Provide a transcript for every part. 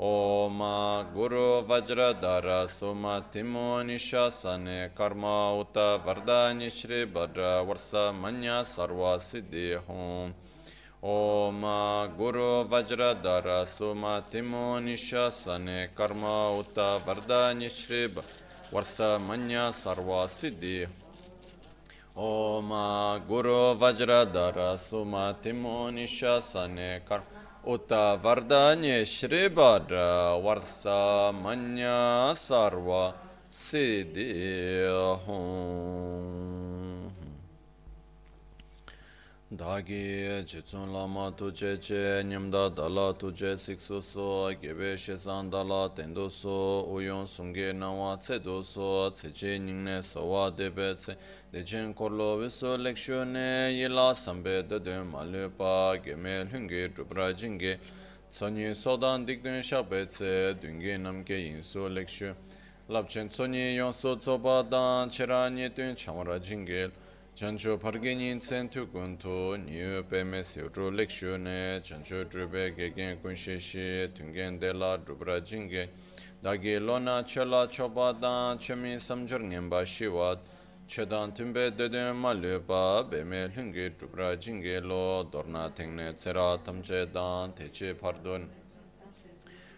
ओम गुरु वज्रधर सुमतिमो निशासने कर्म उत वरदान्य श्री भद्र वर्ष मन्य सर्व सिद्धि होम ओम गुरु वज्रधर सुमतिमो निशासने कर्म उत वरदान्य श्री वर्ष मन्य सर्व सिद्धि ओम गुरु वज्रधर सुमतिमो निशासने कर्म उत वरदान्य श्री भद्र वर्ष मन्य सर्व सिद्धि हों dāgī chitsūn lāma tu che che nyamdā dālā tu che siksu so gebe shesan dālā tendu so uyon sungi nāwā tse du so tse che nyingne sawa debe tse dechen korlo viso lekshu ne yilā sambe dadu malu pa geme lungi drupra jingi sonyi sodan dikdun shabe tse dungi namke yinsu lekshu labchen sonyi yonso tsoba dan chera nyetun chamara jingil chancho pargenin tsen tsentu kuntu niyo peme siwru lekshu ne chancho drube gegen kunshishi tungen de la drubra jinge dagi lona chola choba dan chami samjur ngenpa shiwat chedan tumbe dede malu pa beme lungi drubra jinge lo dorna tengne tsera tamche dan teche pardon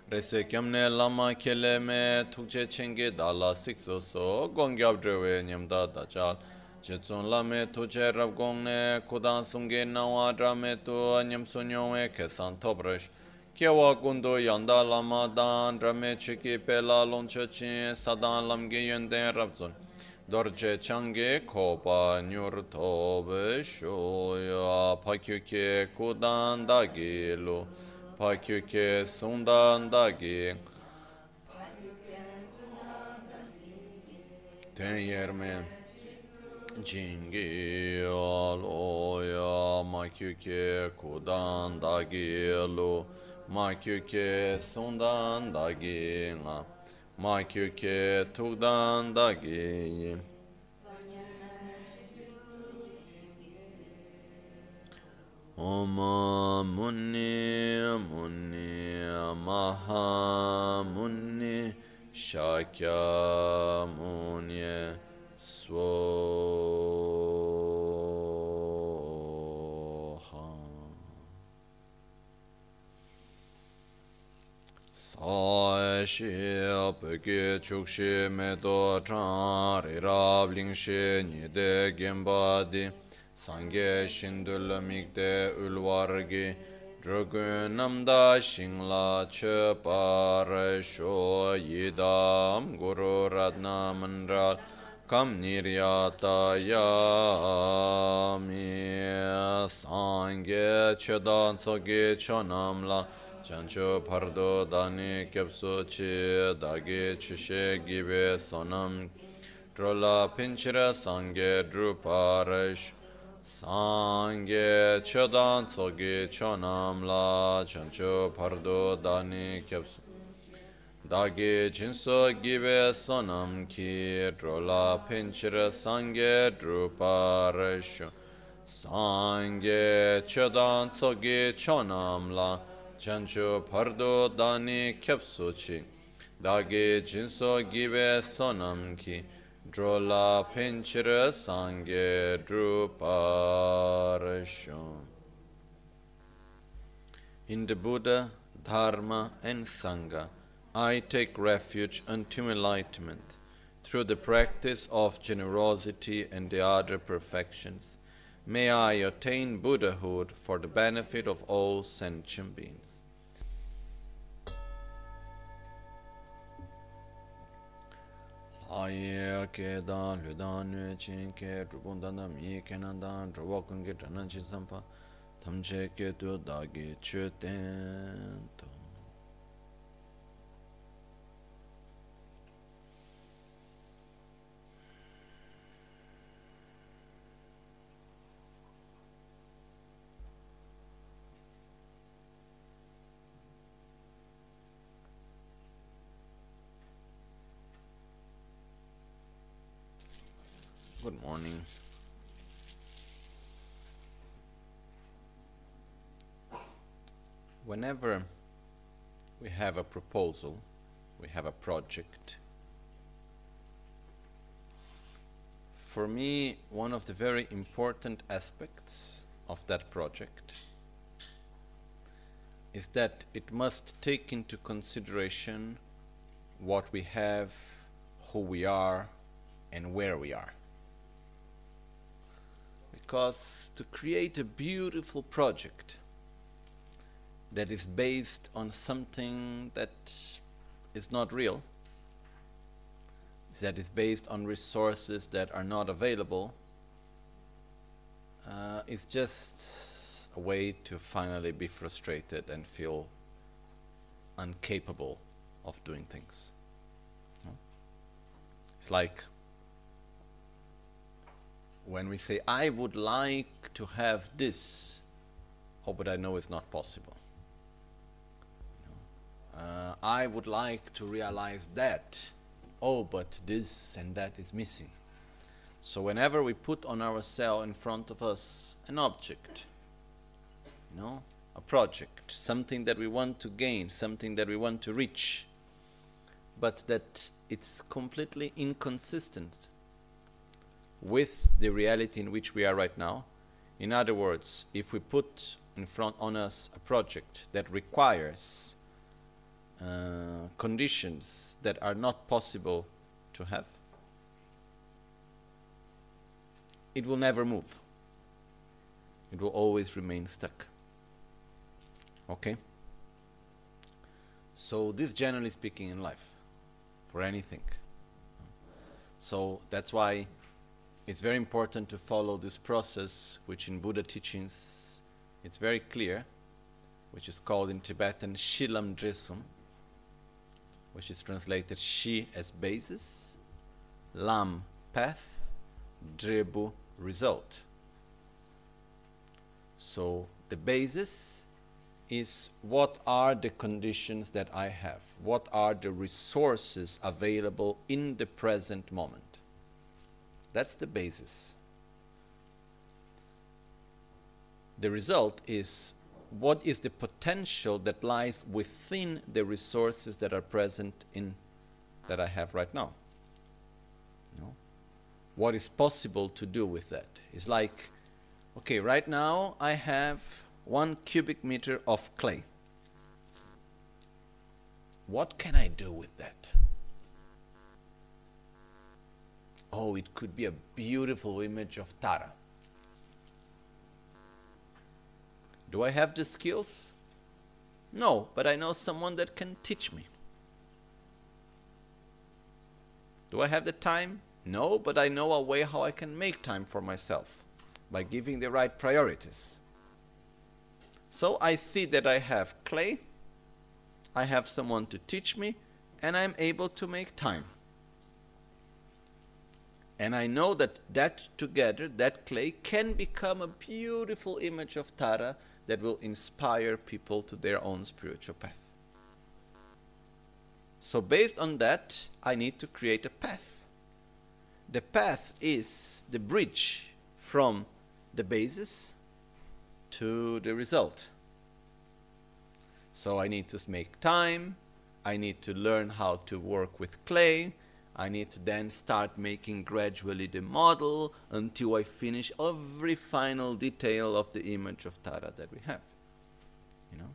rese kyamne lama keleme tukche chenge dala sikso so gongyab drewe nyamda dachal Chitsun lame tuche rabgong ne kudan sumge nangwa drame tu anyam sunyongwe kesan tobrish. Kiewa kundu yanda lama dan drame chiki pe pela loncha chin sadan lamge yunden rabzun. Dorje change kopa nyur tobe shoya pakyuke kudan dagi lu. Pakyuke sundan dagi Ten yermen. Jingi aloya makyuke kudan dagi lo. Makyuke sundan dagi nga. Makyuke tukdan dagi Om Muni Muni Maha Muni Shakya Muni Swaha chukshi medo chan ri rab ling shi nide gemba di sangye shindul mikde ulwargi drugun namda shingla che par sho yidam guru radna mandral kam niryata yami sangye chedan tsoge chonamla chancho pardo dani kyapso chi dagi chishe gibe sonam. Drola pinchira sangye druparish sangye chedan tsoge chonamla chancho pardo dani dāgī jīnsō gīvē sōnam kī drōlā pēnchir sāngē drūpā rēshū sāngē chōdān tsōgī chōnam lā janchū pārdō dāni kyabsū chī. Dāgī jīnsō gīvē sōnam kī drōlā pēnchir sāngē drūpā rēshū In the Buddha, Dharma and Sangha, I take refuge unto enlightenment through the practice of generosity and the other perfections. May I attain Buddhahood for the benefit of all sentient beings. Aye ke dan lu dan nue chin ke drupun dan dam yi ke nan dan drwa kung ke tanan chin sampa tam che ke tu da ge chue ten to. Whenever we have a proposal, we have a project. For me, one of the very important aspects of that project is that it must take into consideration what we have, who we are, and where we are. Because to create a beautiful project that is based on something that is not real, that is based on resources that are not available, uh, is just a way to finally be frustrated and feel incapable of doing things. It's like when we say, I would like to have this, oh, but I know it's not possible. Uh, I would like to realize that, oh, but this and that is missing. So whenever we put on our cell in front of us an object, you know, a project, something that we want to gain, something that we want to reach, but that it's completely inconsistent with the reality in which we are right now. In other words, if we put in front on us a project that requires uh, conditions that are not possible to have, it will never move. It will always remain stuck. Okay? So, this generally speaking in life, for anything. So, that's why it's very important to follow this process, which in Buddha teachings it's very clear, which is called in Tibetan Shilam Dresum, which is translated Shi as basis, Lam path, Drebu result. So the basis is what are the conditions that I have? What are the resources available in the present moment? That's the basis. The result is what is the potential that lies within the resources that are present in that I have right now. Know? What is possible to do with that? It's like, okay, right now I have one cubic meter of clay. What can I do with that? Oh, it could be a beautiful image of Tara. Do I have the skills? No, but I know someone that can teach me. Do I have the time? No, but I know a way how I can make time for myself by giving the right priorities. So I see that I have clay, I have someone to teach me, and I'm able to make time. And I know that that together, that clay, can become a beautiful image of Tara that will inspire people to their own spiritual path. So, based on that, I need to create a path. The path is the bridge from the basis to the result. So, I need to make time, I need to learn how to work with clay, I need to then start making gradually the model until I finish every final detail of the image of Tara that we have. You know?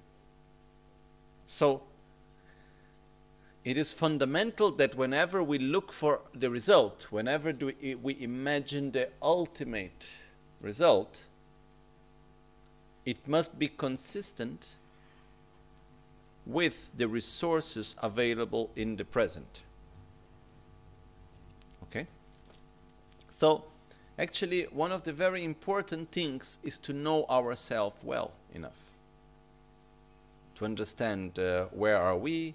So it is fundamental that whenever we look for the result, whenever we, we imagine the ultimate result, it must be consistent with the resources available in the present. Okay? So, actually, one of the very important things is to know ourselves well enough. To understand uh, where are we,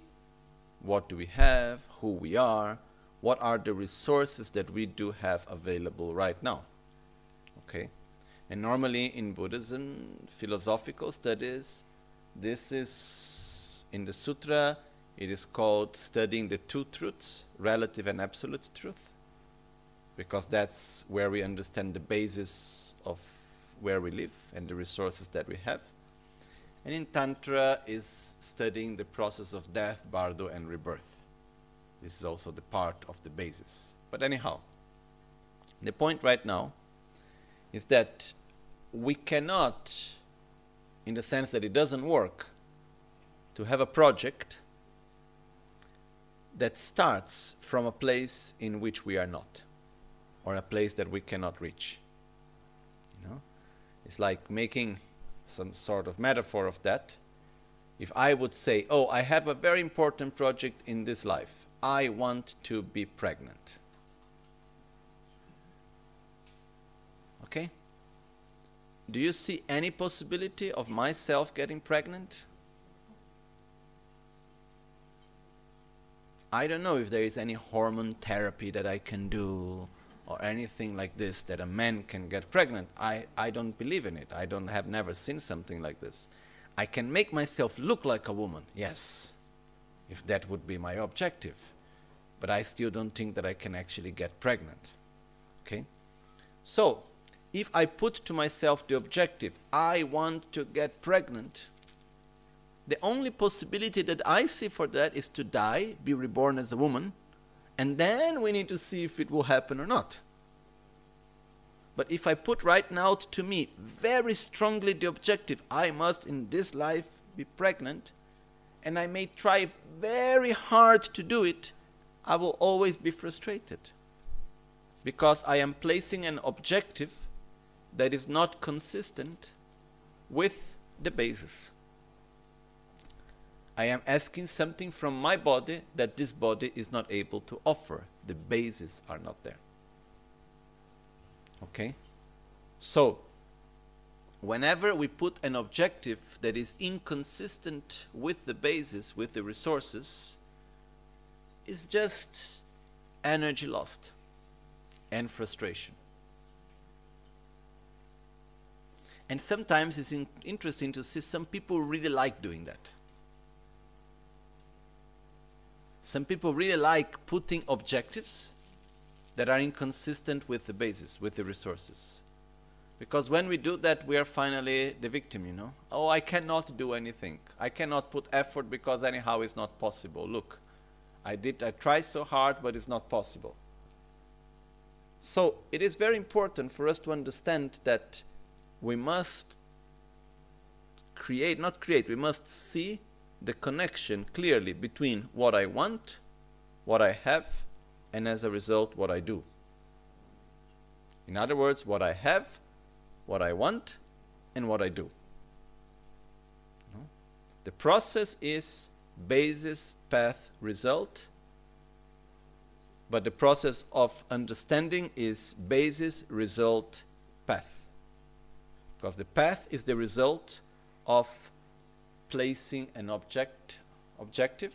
what do we have, who we are, what are the resources that we do have available right now. Okay? And normally in Buddhism, philosophical studies, this is in the sutra, it is called studying the two truths, relative and absolute truth because that's where we understand the basis of where we live and the resources that we have. And in Tantra is studying the process of death, bardo, and rebirth. This is also the part of the basis. But anyhow, the point right now is that we cannot, in the sense that it doesn't work, to have a project that starts from a place in which we are not, or a place that we cannot reach. You know? It's like making some sort of metaphor of that. If I would say, Oh, I have a very important project in this life, I want to be pregnant. Okay? Do you see any possibility of myself getting pregnant? I don't know if there is any hormone therapy that I can do or anything like this that a man can get pregnant. I, I don't believe in it. I don't have never seen something like this. I can make myself look like a woman, yes, if that would be my objective. But I still don't think that I can actually get pregnant. Okay? So, if I put to myself the objective, I want to get pregnant, the only possibility that I see for that is to die, be reborn as a woman, and then we need to see if it will happen or not. But if I put right now to me very strongly the objective, I must in this life be pregnant, and I may try very hard to do it, I will always be frustrated. Because I am placing an objective that is not consistent with the basis. I am asking something from my body that this body is not able to offer. The bases are not there. Okay? So, whenever we put an objective that is inconsistent with the basis, with the resources, it's just energy lost and frustration. And sometimes it's in interesting to see some people really like doing that. Some people really like putting objectives that are inconsistent with the basis, with the resources. Because when we do that, we are finally the victim, you know. Oh, I cannot do anything. I cannot put effort because anyhow it's not possible. Look, I did, I tried so hard, but it's not possible. So it is very important for us to understand that we must create, not create, we must see the connection clearly between what I want, what I have, and as a result, what I do. In other words, what I have, what I want, and what I do. The process is basis, path, result, but the process of understanding is basis, result, path. Because the path is the result of placing an object objective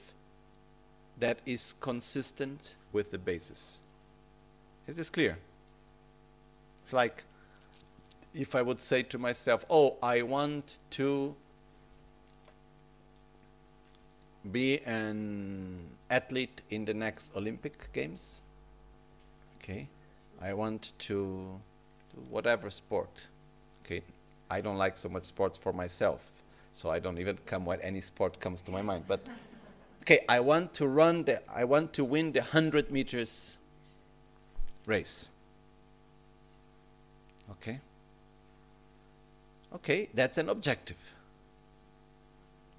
that is consistent with the basis. Is this clear? It's like if I would say to myself, "Oh, I want to be an athlete in the next Olympic Games." Okay, I want to do whatever sport. Okay, I don't like so much sports for myself so I don't even come what any sport comes to my mind. But okay, I want to run the I want to win the hundred meters race. Okay. Okay, that's an objective.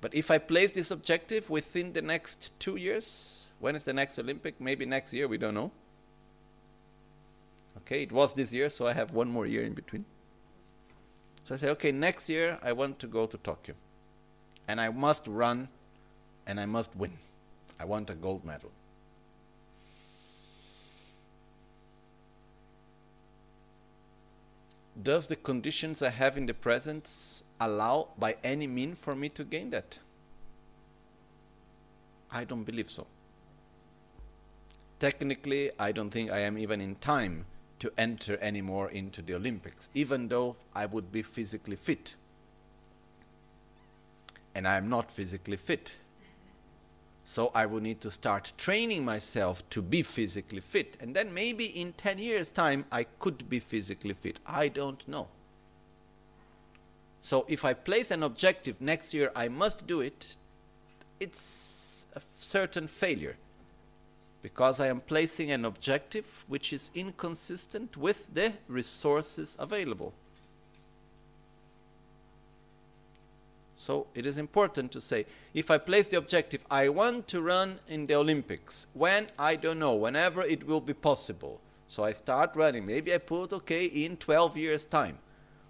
But if I place this objective within the next two years, when is the next Olympic? Maybe next year, we don't know. Okay, it was this year, so I have one more year in between. So I say, okay, next year I want to go to Tokyo and I must run and I must win. I want a gold medal. Does the conditions I have in the present allow by any mean for me to gain that? I don't believe so. Technically, I don't think I am even in time to enter anymore into the Olympics, even though I would be physically fit and I am not physically fit. So I will need to start training myself to be physically fit. And then maybe in 10 years' time, I could be physically fit. I don't know. So if I place an objective next year, I must do it, it's a certain failure because I am placing an objective which is inconsistent with the resources available. So it is important to say if I place the objective, I want to run in the Olympics. When? I don't know, whenever it will be possible. So I start running. Maybe I put, okay, in 12 years' time.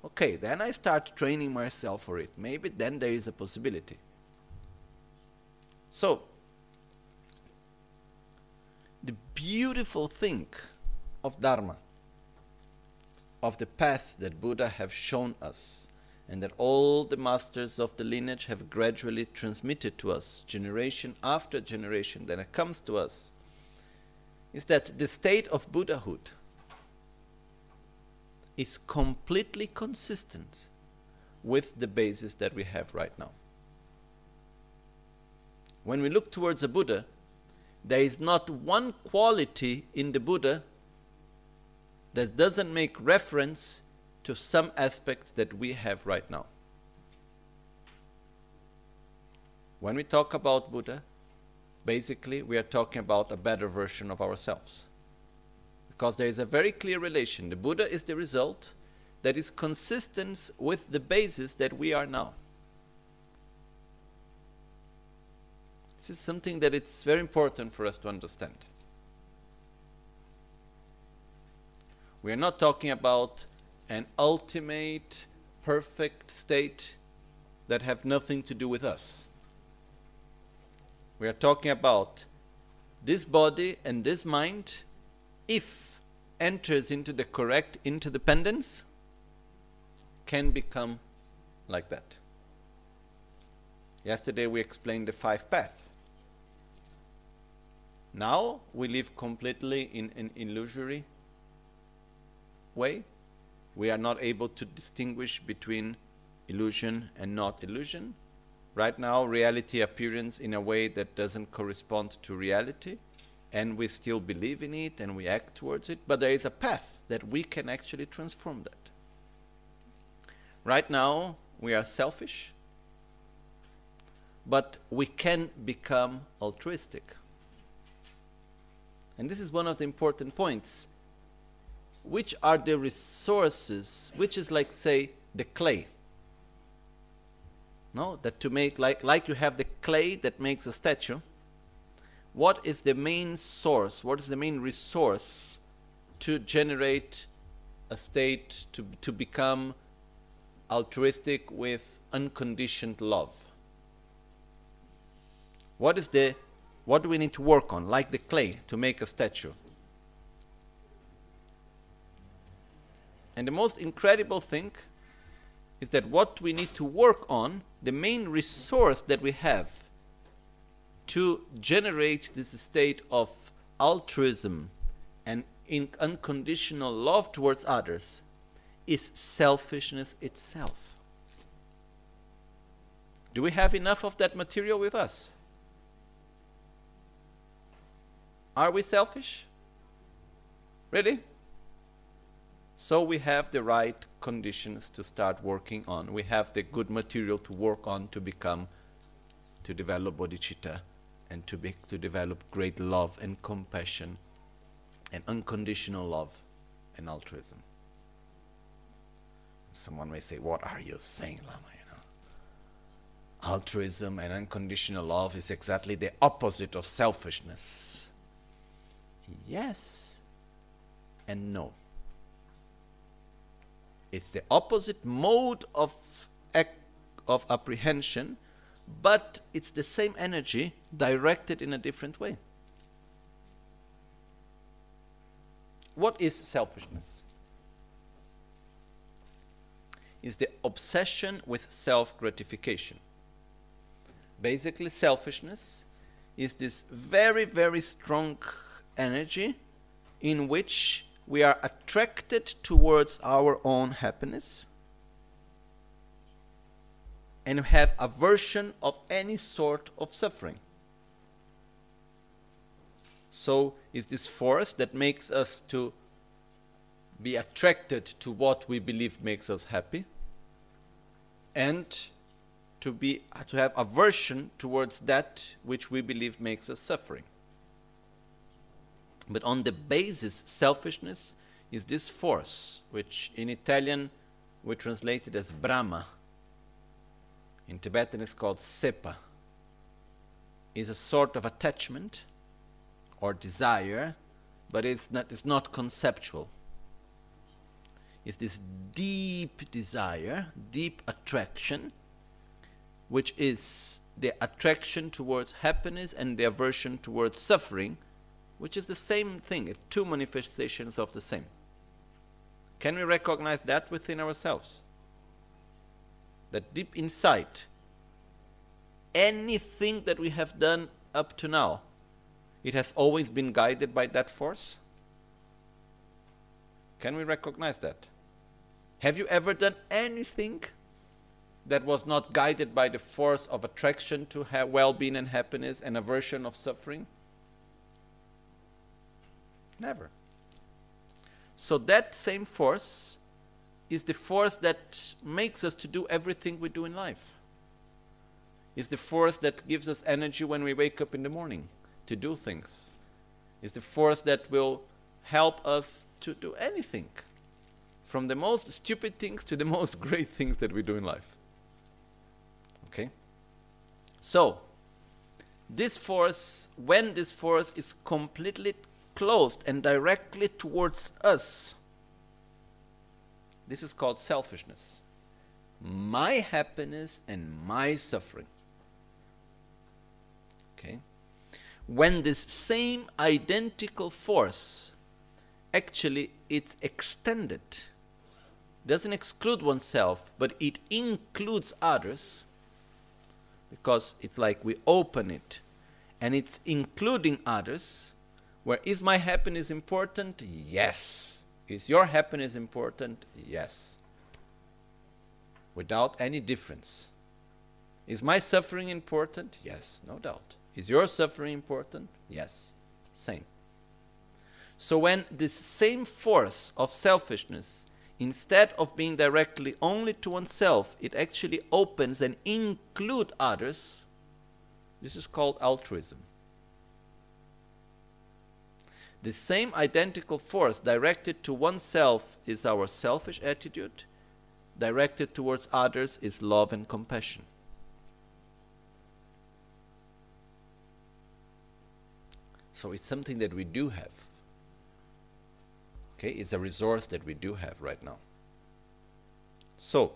Okay, then I start training myself for it. Maybe then there is a possibility. So the beautiful thing of Dharma, of the path that Buddha have shown us, and that all the masters of the lineage have gradually transmitted to us, generation after generation, then it comes to us, is that the state of Buddhahood is completely consistent with the basis that we have right now. When we look towards a Buddha, there is not one quality in the Buddha that doesn't make reference to some aspects that we have right now. When we talk about Buddha, basically we are talking about a better version of ourselves. Because there is a very clear relation. The Buddha is the result that is consistent with the basis that we are now. This is something that it's very important for us to understand. We are not talking about an ultimate perfect state that have nothing to do with us. We are talking about this body and this mind if enters into the correct interdependence can become like that. Yesterday we explained the five paths. Now we live completely in an illusory way. We are not able to distinguish between illusion and not illusion. Right now, reality appears in a way that doesn't correspond to reality, and we still believe in it and we act towards it, but there is a path that we can actually transform that. Right now, we are selfish, but we can become altruistic. And this is one of the important points. Which are the resources, which is like, say, the clay? No, that to make, like, like you have the clay that makes a statue, what is the main source, what is the main resource to generate a state, to, to become altruistic with unconditioned love? What is the what do we need to work on, like the clay, to make a statue? And the most incredible thing is that what we need to work on, the main resource that we have to generate this state of altruism and unconditional love towards others, is selfishness itself. Do we have enough of that material with us? Are we selfish? Really? So we have the right conditions to start working on. We have the good material to work on to become, to develop bodhicitta and to, be, to develop great love and compassion and unconditional love and altruism. Someone may say, What are you saying, Lama? You know, altruism and unconditional love is exactly the opposite of selfishness yes and no. It's the opposite mode of, of apprehension, but it's the same energy directed in a different way. What is selfishness? Is the obsession with self gratification. Basically, selfishness is this very, very strong energy in which we are attracted towards our own happiness and have aversion of any sort of suffering. So it's this force that makes us to be attracted to what we believe makes us happy and to be to have aversion towards that which we believe makes us suffering. But on the basis, selfishness is this force, which in Italian we translate it as brama. In Tibetan it's called Sepa. Is a sort of attachment or desire, but it's not, it's not conceptual. It's this deep desire, deep attraction, which is the attraction towards happiness and the aversion towards suffering, which is the same thing, two manifestations of the same. Can we recognize that within ourselves? That deep inside, anything that we have done up to now, it has always been guided by that force? Can we recognize that? Have you ever done anything that was not guided by the force of attraction to well being and happiness and aversion of suffering? Never. So that same force is the force that makes us to do everything we do in life. Is the force that gives us energy when we wake up in the morning to do things. Is the force that will help us to do anything. From the most stupid things to the most great things that we do in life. Okay? So, this force, when this force is completely closed and directly towards us, this is called selfishness. My happiness and my suffering. Okay? When this same identical force actually it's extended doesn't exclude oneself but it includes others because it's like we open it and it's including others. Where is my happiness important? Yes. Is your happiness important? Yes. Without any difference. Is my suffering important? Yes, no doubt. Is your suffering important? Yes, same. So when this same force of selfishness instead of being directly only to oneself, it actually opens and include others. This is called altruism. The same identical force directed to oneself is our selfish attitude, directed towards others is love and compassion. So it's something that we do have. Okay, it's a resource that we do have right now. So,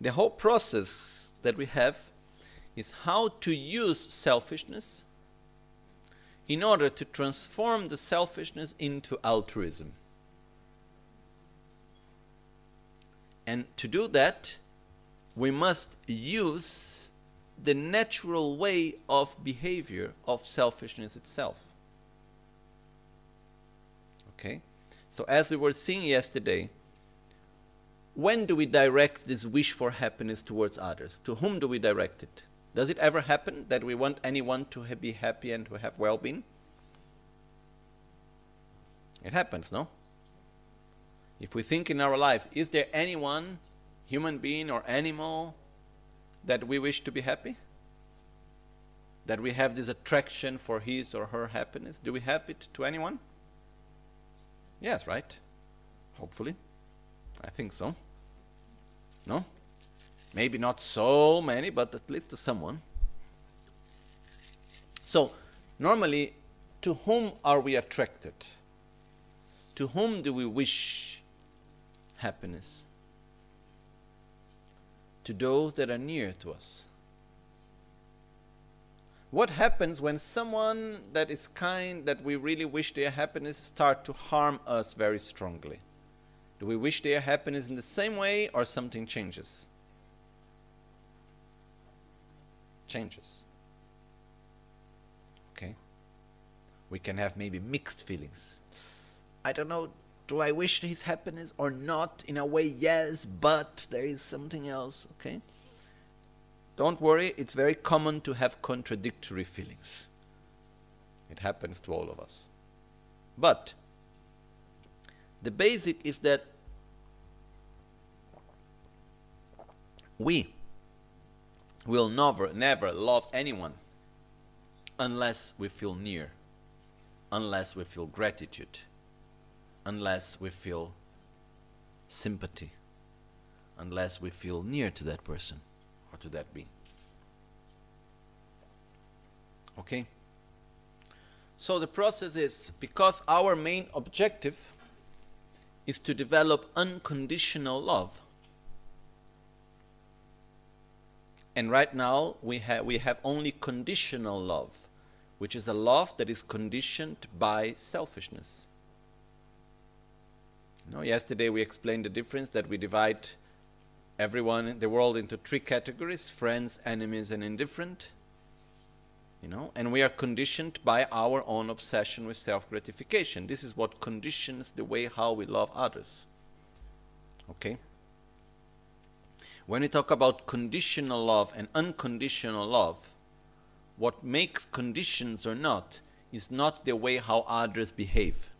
the whole process that we have is how to use selfishness in order to transform the selfishness into altruism. And to do that, we must use the natural way of behavior of selfishness itself. Okay? So, as we were seeing yesterday, when do we direct this wish for happiness towards others? To whom do we direct it? Does it ever happen that we want anyone to be happy and to have well being? It happens, no? If we think in our life, is there anyone, human being or animal, that we wish to be happy? That we have this attraction for his or her happiness? Do we have it to anyone? Yes, right? Hopefully. I think so. No? Maybe not so many, but at least to someone. So, normally, to whom are we attracted? To whom do we wish happiness? To those that are near to us. What happens when someone that is kind, that we really wish their happiness, start to harm us very strongly? Do we wish their happiness in the same way or something changes? Changes. Okay? We can have maybe mixed feelings. I don't know, do I wish his happiness or not? In a way, yes, but there is something else, okay? Don't worry, it's very common to have contradictory feelings. It happens to all of us. But the basic is that we will never, never love anyone unless we feel near, unless we feel gratitude, unless we feel sympathy, unless we feel near to that person or to that being. Okay? So the process is because our main objective is to develop unconditional love. And right now we have we have only conditional love, which is a love that is conditioned by selfishness. You know, yesterday we explained the difference that we divide everyone in the world into three categories friends, enemies, and indifferent. You know, and we are conditioned by our own obsession with self gratification. This is what conditions the way how we love others. Okay? When we talk about conditional love and unconditional love, what makes conditions or not is not the way how others behave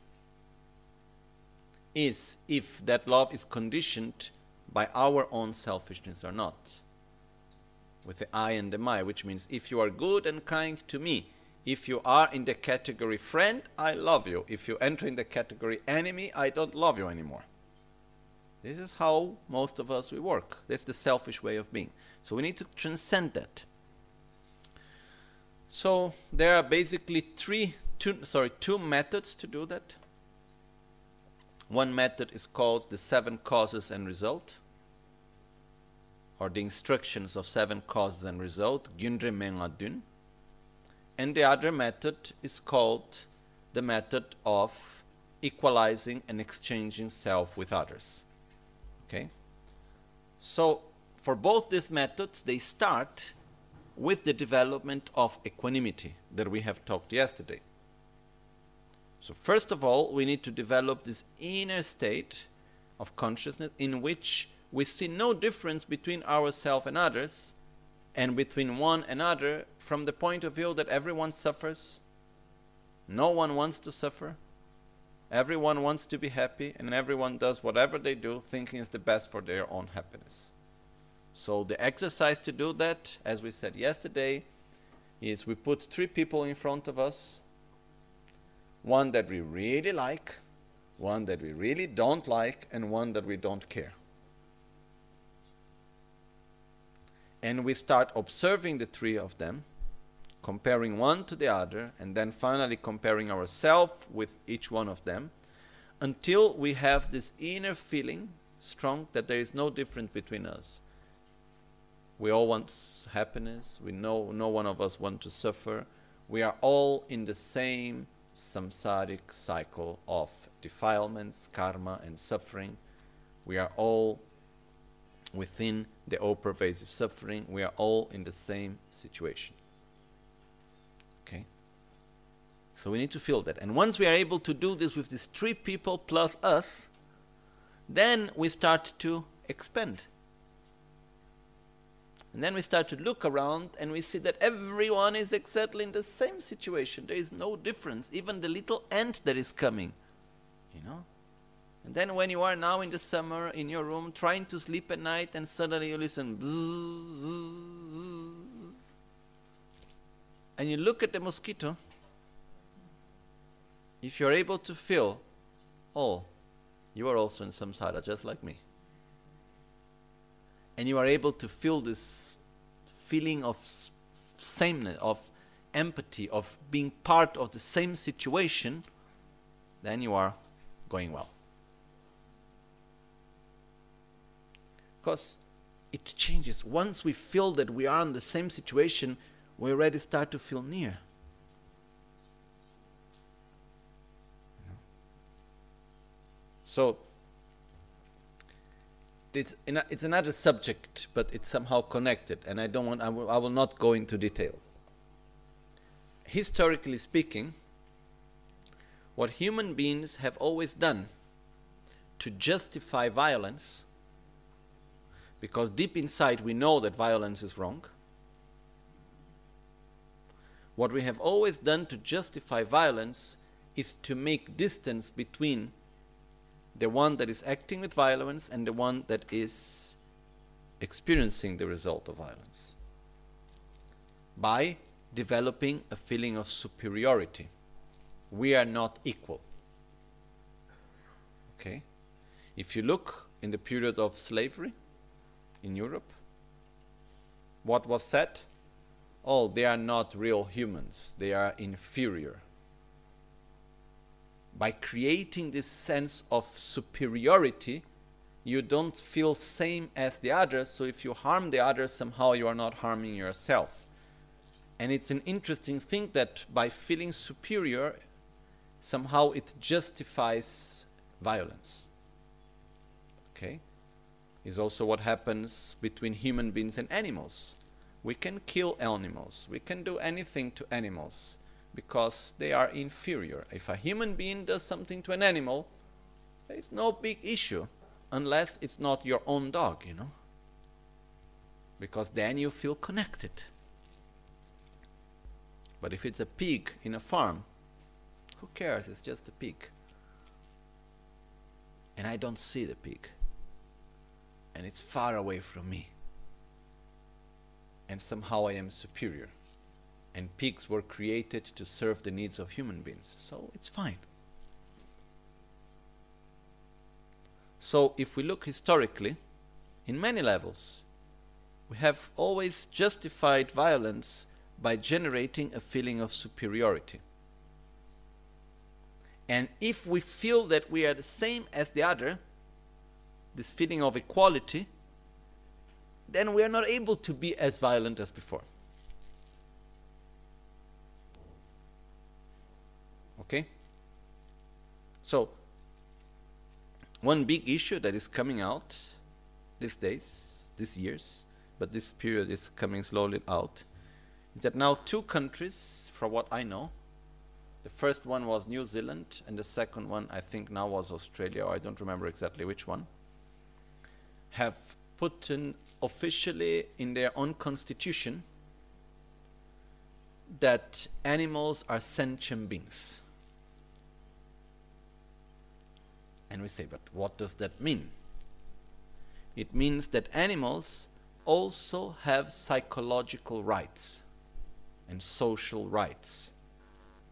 is if that love is conditioned by our own selfishness or not. With the I and the my, which means if you are good and kind to me, if you are in the category friend, I love you. If you enter in the category enemy, I don't love you anymore. This is how most of us we work. That's the selfish way of being. So we need to transcend that. So there are basically three, two, sorry, two methods to do that. One method is called the seven causes and result, or the instructions of seven causes and result, Gyundre Mengadun. And the other method is called the method of equalizing and exchanging self with others. Okay? So, for both these methods, they start with the development of equanimity that we have talked yesterday. So, first of all, we need to develop this inner state of consciousness in which we see no difference between ourselves and others and between one another from the point of view that everyone suffers. No one wants to suffer. Everyone wants to be happy, and everyone does whatever they do thinking is the best for their own happiness. So, the exercise to do that, as we said yesterday, is we put three people in front of us one that we really like, one that we really don't like, and one that we don't care. And we start observing the three of them, comparing one to the other, and then finally comparing ourselves with each one of them until we have this inner feeling strong that there is no difference between us. We all want happiness. We know no one of us want to suffer. We are all in the same samsaric cycle of defilements, karma, and suffering. We are all within the all pervasive suffering. We are all in the same situation. Okay? So we need to feel that. And once we are able to do this with these three people plus us, then we start to expand. And then we start to look around and we see that everyone is exactly in the same situation. There is no difference. Even the little ant that is coming, you know. And then when you are now in the summer in your room trying to sleep at night and suddenly you listen and you look at the mosquito, if you're able to feel, oh, you are also in samsara just like me and you are able to feel this feeling of sameness, of empathy, of being part of the same situation, then you are going well. Because it changes. Once we feel that we are in the same situation, we already start to feel near. So it's, it's another subject, but it's somehow connected, and I don't want, I will, I will not go into details. Historically speaking, what human beings have always done to justify violence, because deep inside we know that violence is wrong, what we have always done to justify violence is to make distance between the one that is acting with violence and the one that is experiencing the result of violence? By developing a feeling of superiority. We are not equal. Okay? If you look in the period of slavery in Europe, what was said? Oh, they are not real humans, they are inferior. By creating this sense of superiority, you don't feel same as the others, so if you harm the others, somehow you are not harming yourself. And it's an interesting thing that by feeling superior, somehow it justifies violence. Okay? Is also what happens between human beings and animals. We can kill animals, we can do anything to animals because they are inferior. If a human being does something to an animal, it's no big issue unless it's not your own dog, you know? Because then you feel connected. But if it's a pig in a farm, who cares? It's just a pig. And I don't see the pig. And it's far away from me. And somehow I am superior. And pigs were created to serve the needs of human beings. So it's fine. So if we look historically, in many levels, we have always justified violence by generating a feeling of superiority. And if we feel that we are the same as the other, this feeling of equality, then we are not able to be as violent as before. Okay? So, one big issue that is coming out these days, these years, but this period is coming slowly out, is that now two countries, from what I know, the first one was New Zealand, and the second one, I think now was Australia, or I don't remember exactly which one, have put in officially in their own constitution that animals are sentient beings. And we say, but what does that mean? It means that animals also have psychological rights and social rights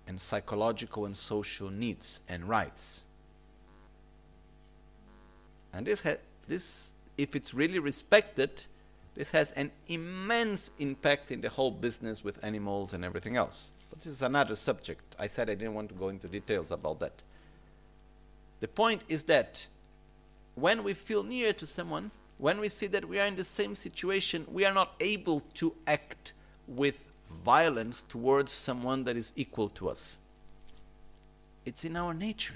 and psychological and social needs and rights. And this, this, if it's really respected, this has an immense impact in the whole business with animals and everything else. But this is another subject. I said I didn't want to go into details about that. The point is that when we feel near to someone, when we see that we are in the same situation, we are not able to act with violence towards someone that is equal to us. It's in our nature.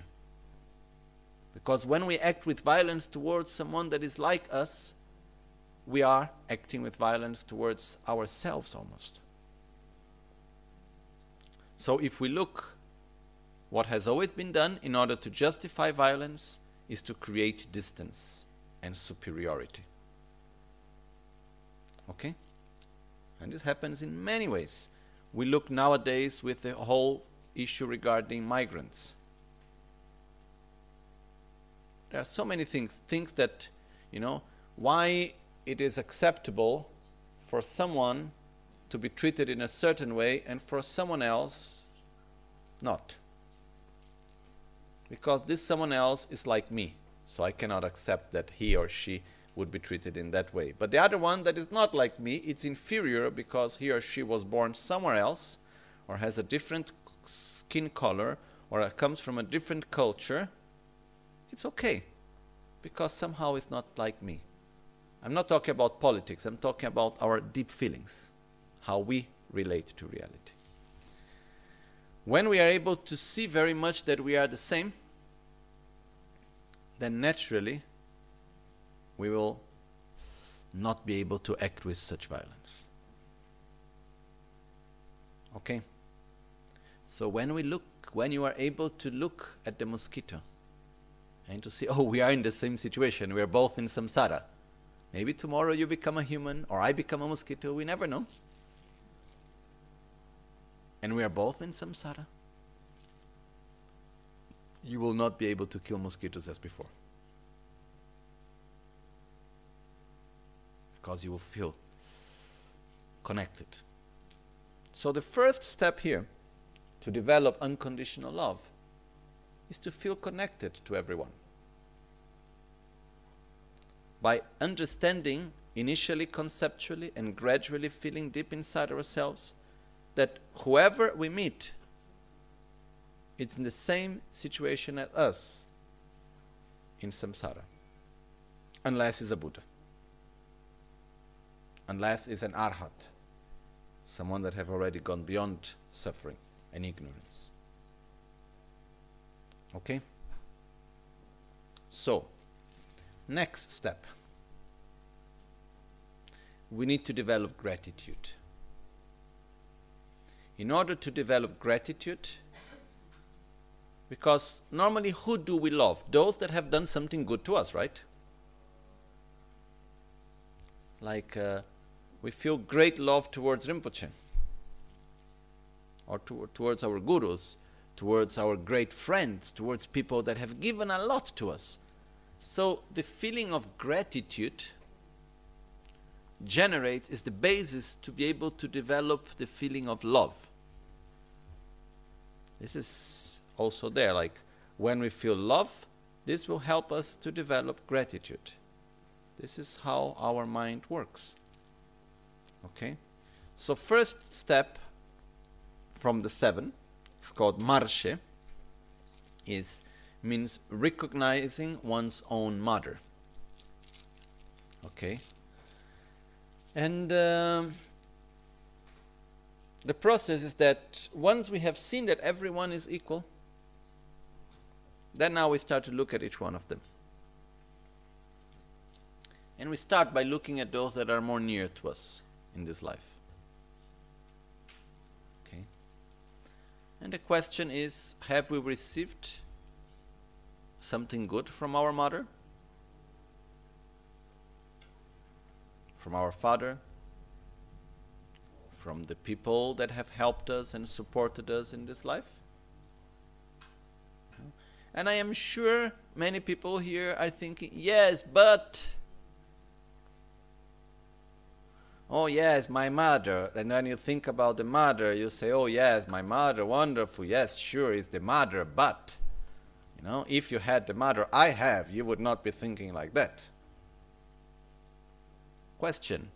Because when we act with violence towards someone that is like us, we are acting with violence towards ourselves almost. So if we look, what has always been done in order to justify violence is to create distance and superiority. Okay? And this happens in many ways. We look nowadays with the whole issue regarding migrants. There are so many things, things that, you know, why it is acceptable for someone to be treated in a certain way and for someone else not. Because this someone else is like me, so I cannot accept that he or she would be treated in that way. But the other one that is not like me, it's inferior because he or she was born somewhere else or has a different skin color or comes from a different culture. It's okay because somehow it's not like me. I'm not talking about politics, I'm talking about our deep feelings, how we relate to reality. When we are able to see very much that we are the same, then naturally we will not be able to act with such violence. Okay? So when we look, when you are able to look at the mosquito and to see, oh, we are in the same situation, we are both in samsara. Maybe tomorrow you become a human or I become a mosquito, we never know. And we are both in samsara. You will not be able to kill mosquitoes as before. because you will feel connected. So, the first step here to develop unconditional love is to feel connected to everyone. By understanding, initially conceptually, and gradually feeling deep inside ourselves that whoever we meet, it's in the same situation as us in samsara, unless it's a Buddha, unless it's an arhat, someone that have already gone beyond suffering and ignorance. Okay? So, next step. We need to develop gratitude. In order to develop gratitude, because normally who do we love? Those that have done something good to us, right? Like uh, we feel great love towards Rinpoche or to, towards our gurus, towards our great friends, towards people that have given a lot to us. So the feeling of gratitude generates is the basis to be able to develop the feeling of love. This is also there. Like when we feel love, this will help us to develop gratitude. This is how our mind works. Okay? So, first step from the seven, it's called marche, is means recognizing one's own mother. Okay? And um, the process is that once we have seen that everyone is equal, then now we start to look at each one of them. And we start by looking at those that are more near to us in this life. Okay. And the question is have we received something good from our mother? From our father? From the people that have helped us and supported us in this life? And I am sure many people here are thinking, yes, but. Oh, yes, my mother. And when you think about the mother, you say, oh, yes, my mother, wonderful. Yes, sure, is the mother, but. You know, if you had the mother I have, you would not be thinking like that. Question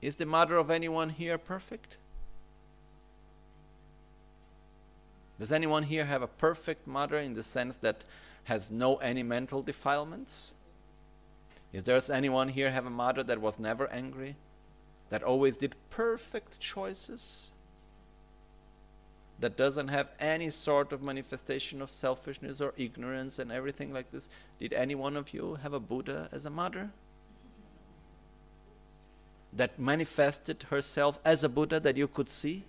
Is the mother of anyone here perfect? Does anyone here have a perfect mother in the sense that has no any mental defilements? Is there anyone here have a mother that was never angry? That always did perfect choices? That doesn't have any sort of manifestation of selfishness or ignorance and everything like this? Did any one of you have a Buddha as a mother? That manifested herself as a Buddha that you could see?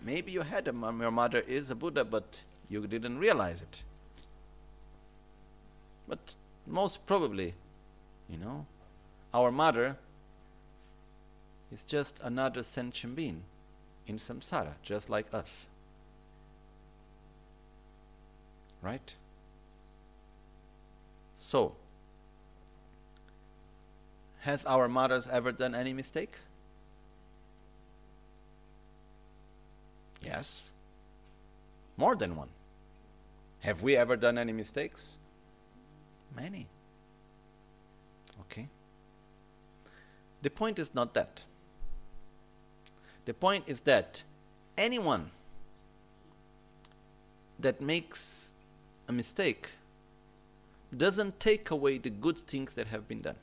Maybe you had a mom, your mother is a Buddha, but you didn't realize it. But most probably, you know, our mother is just another sentient being in samsara, just like us. Right? So, has our mothers ever done any mistake? Yes. More than one. Have we ever done any mistakes? Many. Okay. The point is not that. The point is that anyone that makes a mistake doesn't take away the good things that have been done.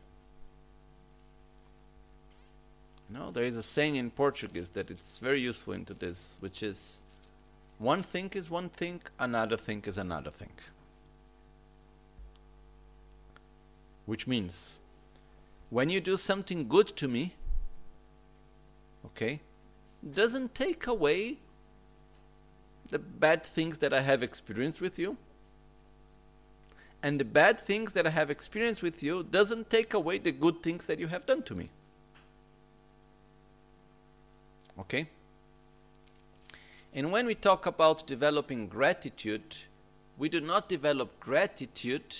You know, there is a saying in Portuguese that it's very useful into this, which is one thing is one thing, another thing is another thing. Which means when you do something good to me, okay, doesn't take away the bad things that I have experienced with you. And the bad things that I have experienced with you doesn't take away the good things that you have done to me. Okay? And when we talk about developing gratitude, we do not develop gratitude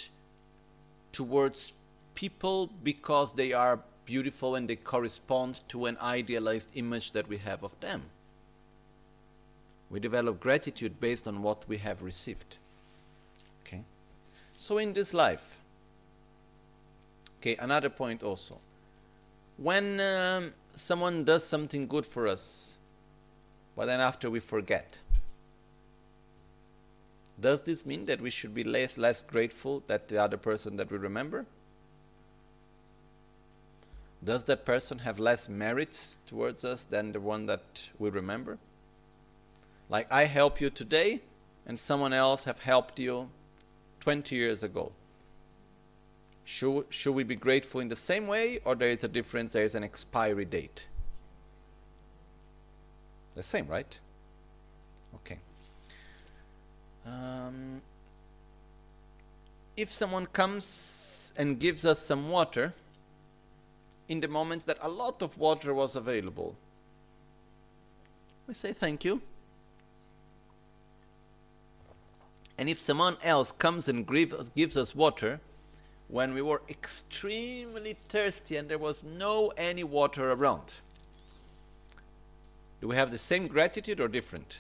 towards people because they are beautiful and they correspond to an idealized image that we have of them. We develop gratitude based on what we have received. Okay? So in this life, okay, another point also. When um, someone does something good for us, but then after we forget, does this mean that we should be less less grateful that the other person that we remember? Does that person have less merits towards us than the one that we remember? Like I help you today and someone else have helped you 20 years ago. Should, should we be grateful in the same way or there is a difference, there is an expiry date? The same, right? Okay. Um, if someone comes and gives us some water, in the moment that a lot of water was available, we say thank you. And if someone else comes and gives us water when we were extremely thirsty and there was no any water around, do we have the same gratitude or different?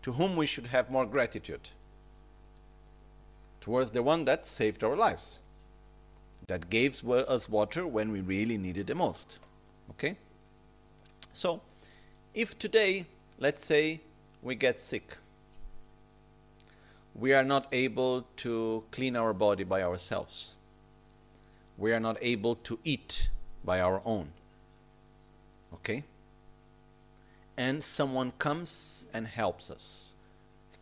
To whom we should have more gratitude? Towards the one that saved our lives, that gave us water when we really needed the most. Okay? So, if today, let's say, we get sick, we are not able to clean our body by ourselves, we are not able to eat by our own Okay? And someone comes and helps us,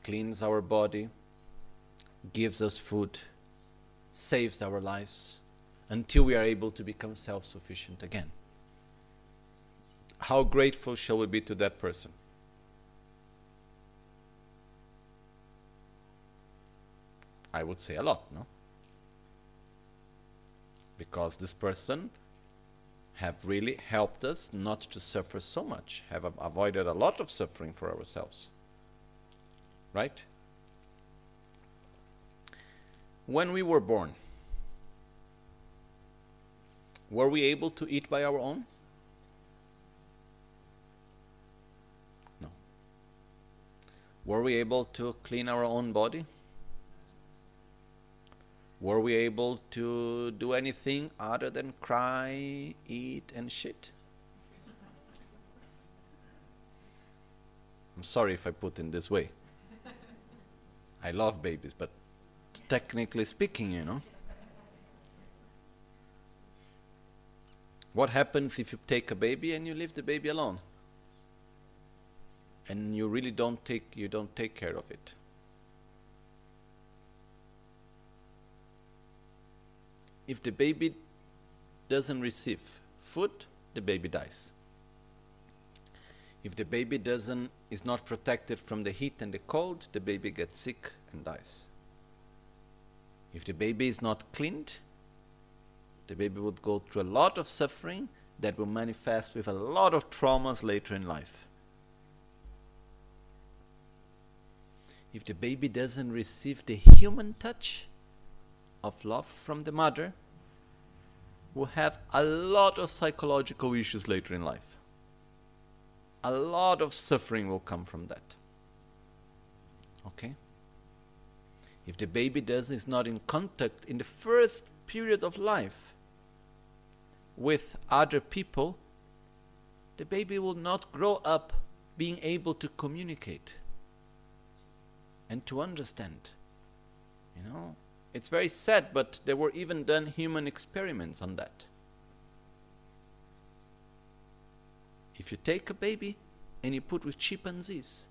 cleans our body, gives us food, saves our lives until we are able to become self sufficient again. How grateful shall we be to that person? I would say a lot, no? Because this person have really helped us not to suffer so much, have avoided a lot of suffering for ourselves. Right? When we were born, were we able to eat by our own? No. Were we able to clean our own body? Were we able to do anything other than cry, eat, and shit? I'm sorry if I put in this way. I love babies, but technically speaking, you know. What happens if you take a baby and you leave the baby alone? And you really don't take you don't take care of it. if the baby doesn't receive food, the baby dies. If the baby doesn't is not protected from the heat and the cold, the baby gets sick and dies. If the baby is not cleaned, the baby would go through a lot of suffering that will manifest with a lot of traumas later in life. If the baby doesn't receive the human touch, of love from the mother will have a lot of psychological issues later in life. A lot of suffering will come from that. Okay? If the baby does is not in contact in the first period of life with other people, the baby will not grow up being able to communicate and to understand. You know, it's very sad, but there were even done human experiments on that. If you take a baby and you put with chimpanzees,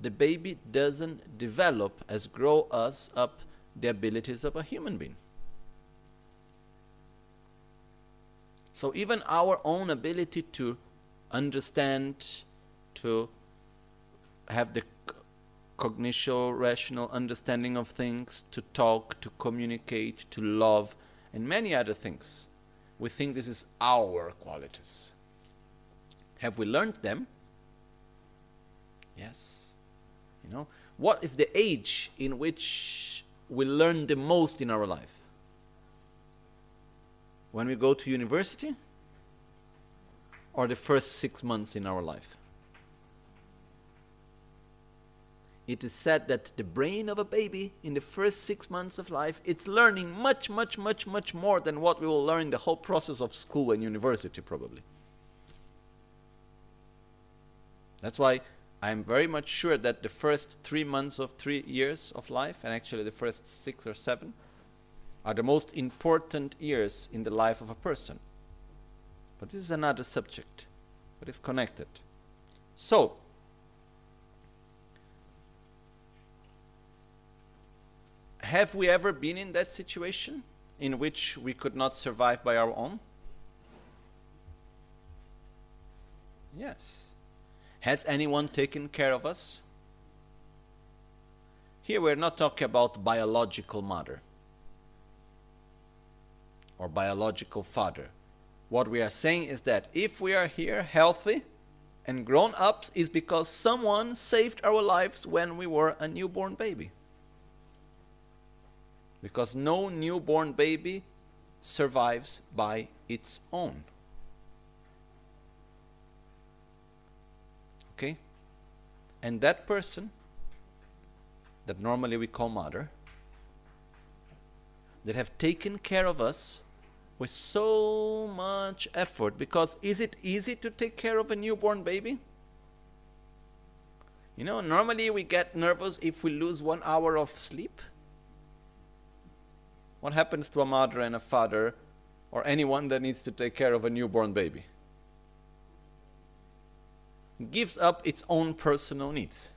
the baby doesn't develop as grow us up the abilities of a human being. So even our own ability to understand, to have the cognition, rational understanding of things, to talk, to communicate, to love, and many other things. We think this is our qualities. Have we learned them? Yes. You know, what is the age in which we learn the most in our life? When we go to university? Or the first six months in our life? It is said that the brain of a baby in the first six months of life it's learning much, much, much, much more than what we will learn the whole process of school and university, probably. That's why I'm very much sure that the first three months of three years of life, and actually the first six or seven, are the most important years in the life of a person. But this is another subject, but it's connected. So, have we ever been in that situation in which we could not survive by our own? Yes. Has anyone taken care of us? Here we're not talking about biological mother or biological father. What we are saying is that if we are here healthy and grown ups, is because someone saved our lives when we were a newborn baby. Because no newborn baby survives by its own. Okay? And that person, that normally we call mother, that have taken care of us with so much effort because is it easy to take care of a newborn baby? You know, normally we get nervous if we lose one hour of sleep. What happens to a mother and a father or anyone that needs to take care of a newborn baby? gives up its own personal needs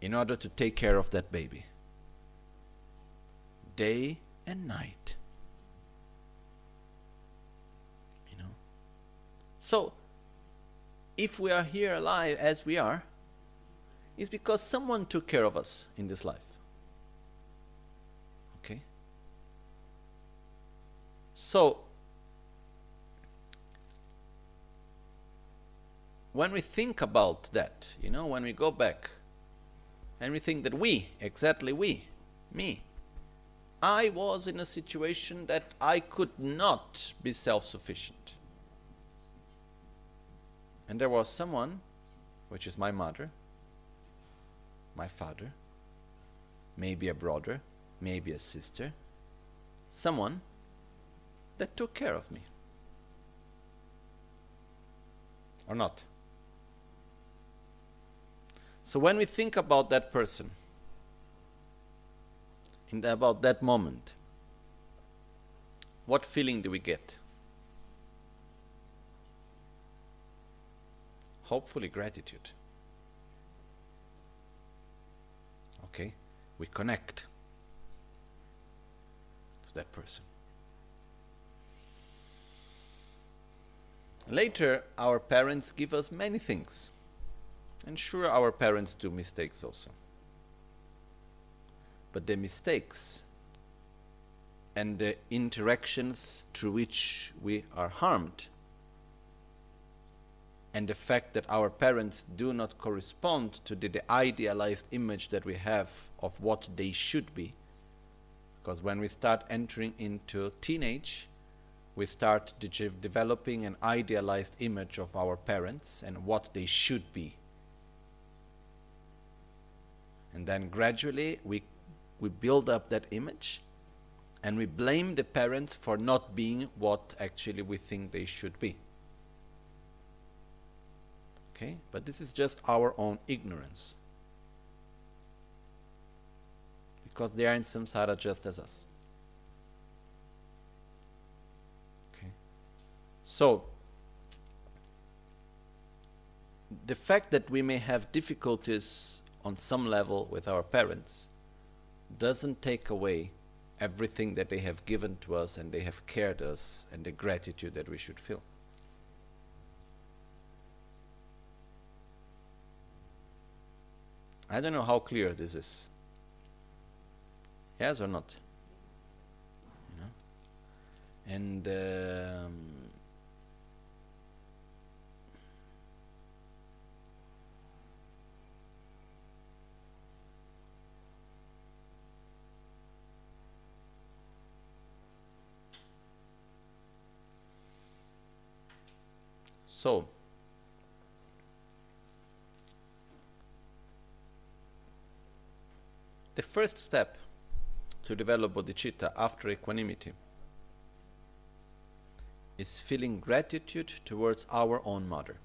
in order to take care of that baby. Day and night. You know? So, if we are here alive as we are, it's because someone took care of us in this life. Okay? So, when we think about that, you know, when we go back and we think that we, exactly we, me, I was in a situation that I could not be self sufficient. And there was someone, which is my mother, my father, maybe a brother, maybe a sister, someone that took care of me. Or not? So when we think about that person, in about that moment, what feeling do we get? Hopefully, gratitude. Okay? We connect to that person. Later, our parents give us many things. And sure, our parents do mistakes also. But the mistakes and the interactions through which we are harmed, and the fact that our parents do not correspond to the, the idealized image that we have of what they should be. Because when we start entering into teenage, we start de developing an idealized image of our parents and what they should be. And then gradually we, we build up that image and we blame the parents for not being what actually we think they should be. Okay? But this is just our own ignorance. Because they are in samsara just as us. Okay? So, the fact that we may have difficulties on some level with our parents doesn't take away everything that they have given to us and they have cared us and the gratitude that we should feel. I don't know how clear this is. Yes or not? You know? And um, so the first step to develop bodhicitta after equanimity is feeling gratitude towards our own mother,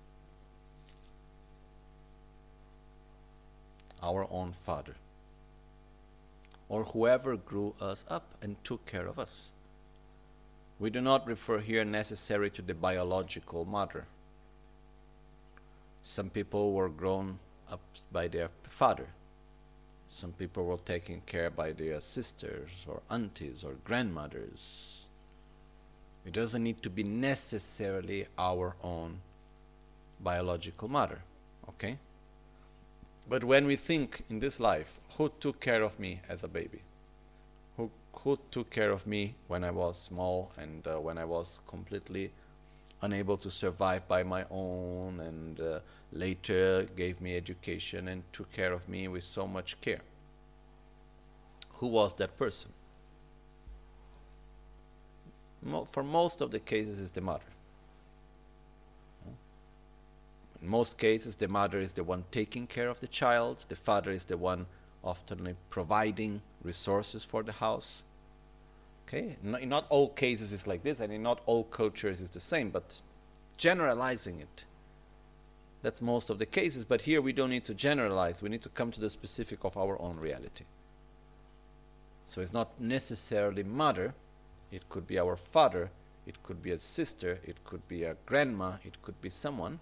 our own father, or whoever grew us up and took care of us. We do not refer here necessarily to the biological mother. Some people were grown up by their father. Some people were taken care by their sisters or aunties or grandmothers. It doesn't need to be necessarily our own biological mother, okay? But when we think in this life, who took care of me as a baby? Who, who took care of me when I was small and uh, when I was completely unable to survive by my own and uh, later gave me education and took care of me with so much care? Who was that person? for most of the cases is the mother. In most cases, the mother is the one taking care of the child, the father is the one often providing resources for the house. Okay, in not all cases it's like this, and in not all cultures is the same, but generalizing it, that's most of the cases. But here we don't need to generalize, we need to come to the specific of our own reality. So it's not necessarily mother, it could be our father, it could be a sister, it could be a grandma, it could be someone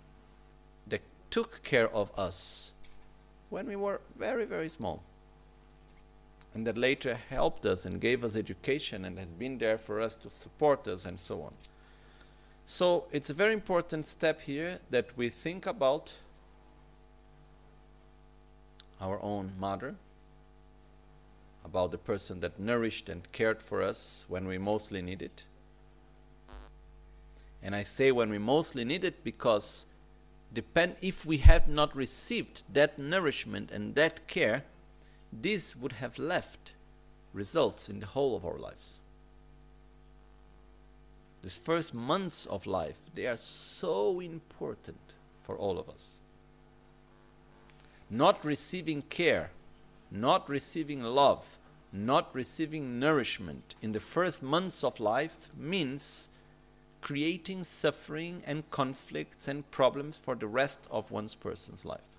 that took care of us when we were very, very small. And that later helped us and gave us education and has been there for us to support us and so on. So it's a very important step here that we think about our own mother, about the person that nourished and cared for us when we mostly need it. And I say when we mostly need it because depend if we have not received that nourishment and that care, this would have left results in the whole of our lives. These first months of life, they are so important for all of us. Not receiving care not receiving love, not receiving nourishment in the first months of life means creating suffering and conflicts and problems for the rest of one's person's life.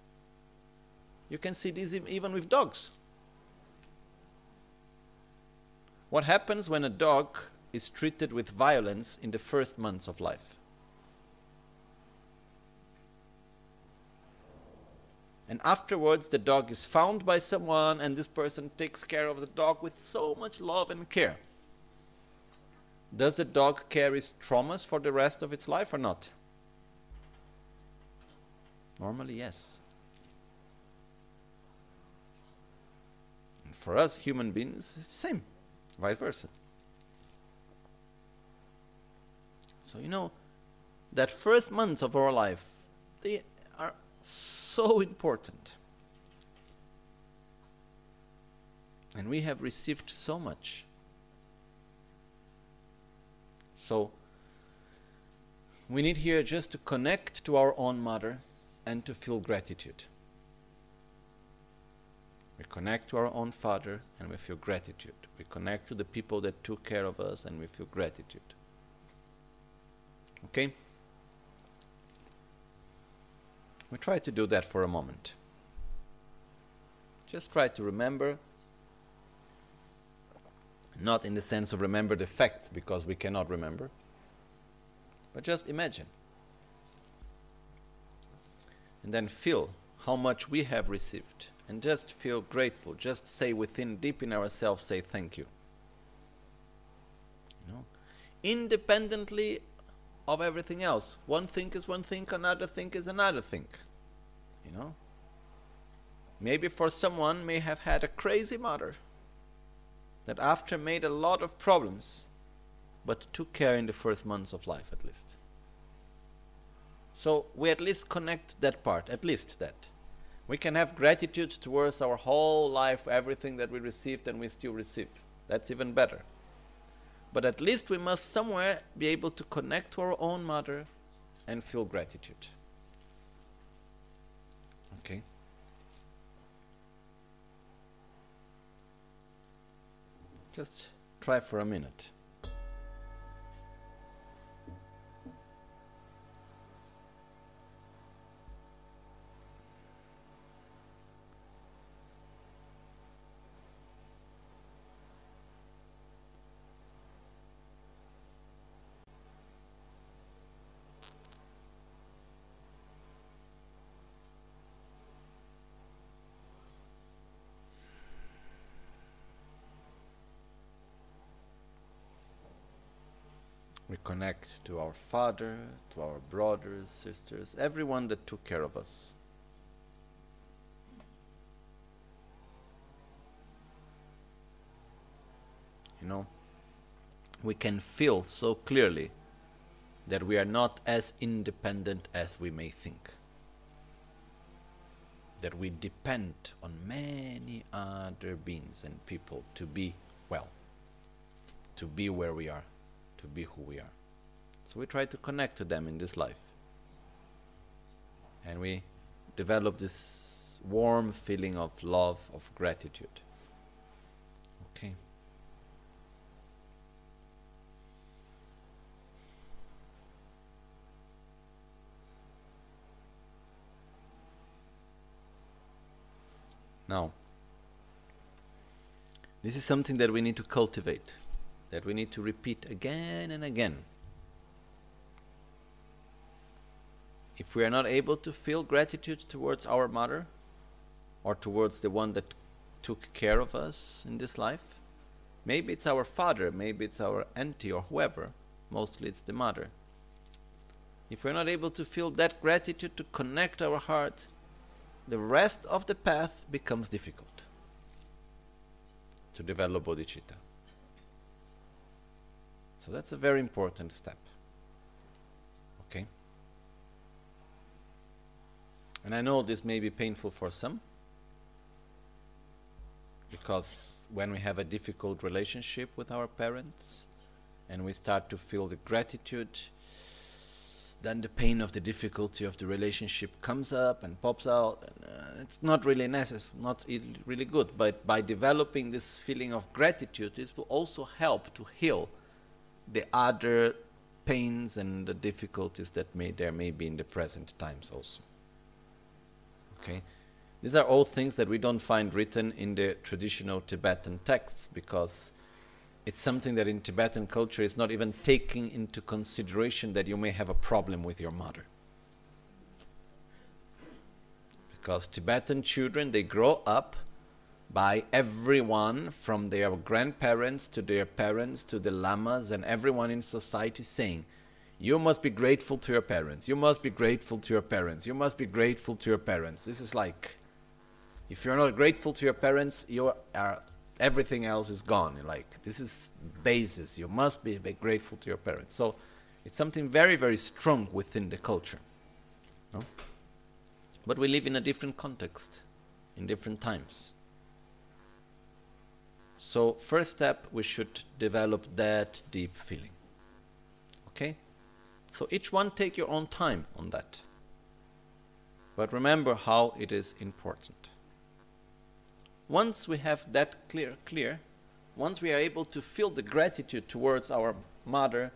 You can see this even with dogs. What happens when a dog is treated with violence in the first months of life? And afterwards, the dog is found by someone, and this person takes care of the dog with so much love and care. Does the dog carry traumas for the rest of its life or not? Normally, yes. And for us human beings, it's the same, vice versa. So, you know, that first months of our life, they are so important. And we have received so much. So, we need here just to connect to our own mother and to feel gratitude. We connect to our own father and we feel gratitude. We connect to the people that took care of us and we feel gratitude. Okay? We try to do that for a moment. Just try to remember, not in the sense of remember the facts because we cannot remember, but just imagine. And then feel how much we have received and just feel grateful. Just say within, deep in ourselves, say thank you. you know? Independently of everything else. One thing is one thing, another thing is another thing. You know? Maybe for someone may have had a crazy mother that after made a lot of problems, but took care in the first months of life at least. So we at least connect that part, at least that. We can have gratitude towards our whole life, everything that we received and we still receive. That's even better. But at least we must somewhere be able to connect to our own mother and feel gratitude. Okay? Just try for a minute. Connect to our father, to our brothers, sisters, everyone that took care of us. You know, we can feel so clearly that we are not as independent as we may think. That we depend on many other beings and people to be well, to be where we are to be who we are. So we try to connect to them in this life. And we develop this warm feeling of love, of gratitude. Okay. Now, this is something that we need to cultivate that we need to repeat again and again. If we are not able to feel gratitude towards our mother or towards the one that took care of us in this life, maybe it's our father, maybe it's our auntie or whoever, mostly it's the mother. If we're not able to feel that gratitude to connect our heart, the rest of the path becomes difficult to develop bodhicitta. So that's a very important step. Okay? And I know this may be painful for some because when we have a difficult relationship with our parents and we start to feel the gratitude, then the pain of the difficulty of the relationship comes up and pops out. And, uh, it's not really necessary, not really good. But by developing this feeling of gratitude, this will also help to heal the other pains and the difficulties that may there may be in the present times also. Okay? These are all things that we don't find written in the traditional Tibetan texts because it's something that in Tibetan culture is not even taking into consideration that you may have a problem with your mother. Because Tibetan children, they grow up by everyone from their grandparents to their parents to the lamas and everyone in society saying, You must be grateful to your parents. You must be grateful to your parents. You must be grateful to your parents. This is like, if you're not grateful to your parents, you are uh, everything else is gone. Like this is basis. You must be grateful to your parents. So it's something very very strong within the culture. No? But we live in a different context, in different times. So, first step, we should develop that deep feeling. Okay? So, each one take your own time on that. But remember how it is important. Once we have that clear, clear, once we are able to feel the gratitude towards our mother,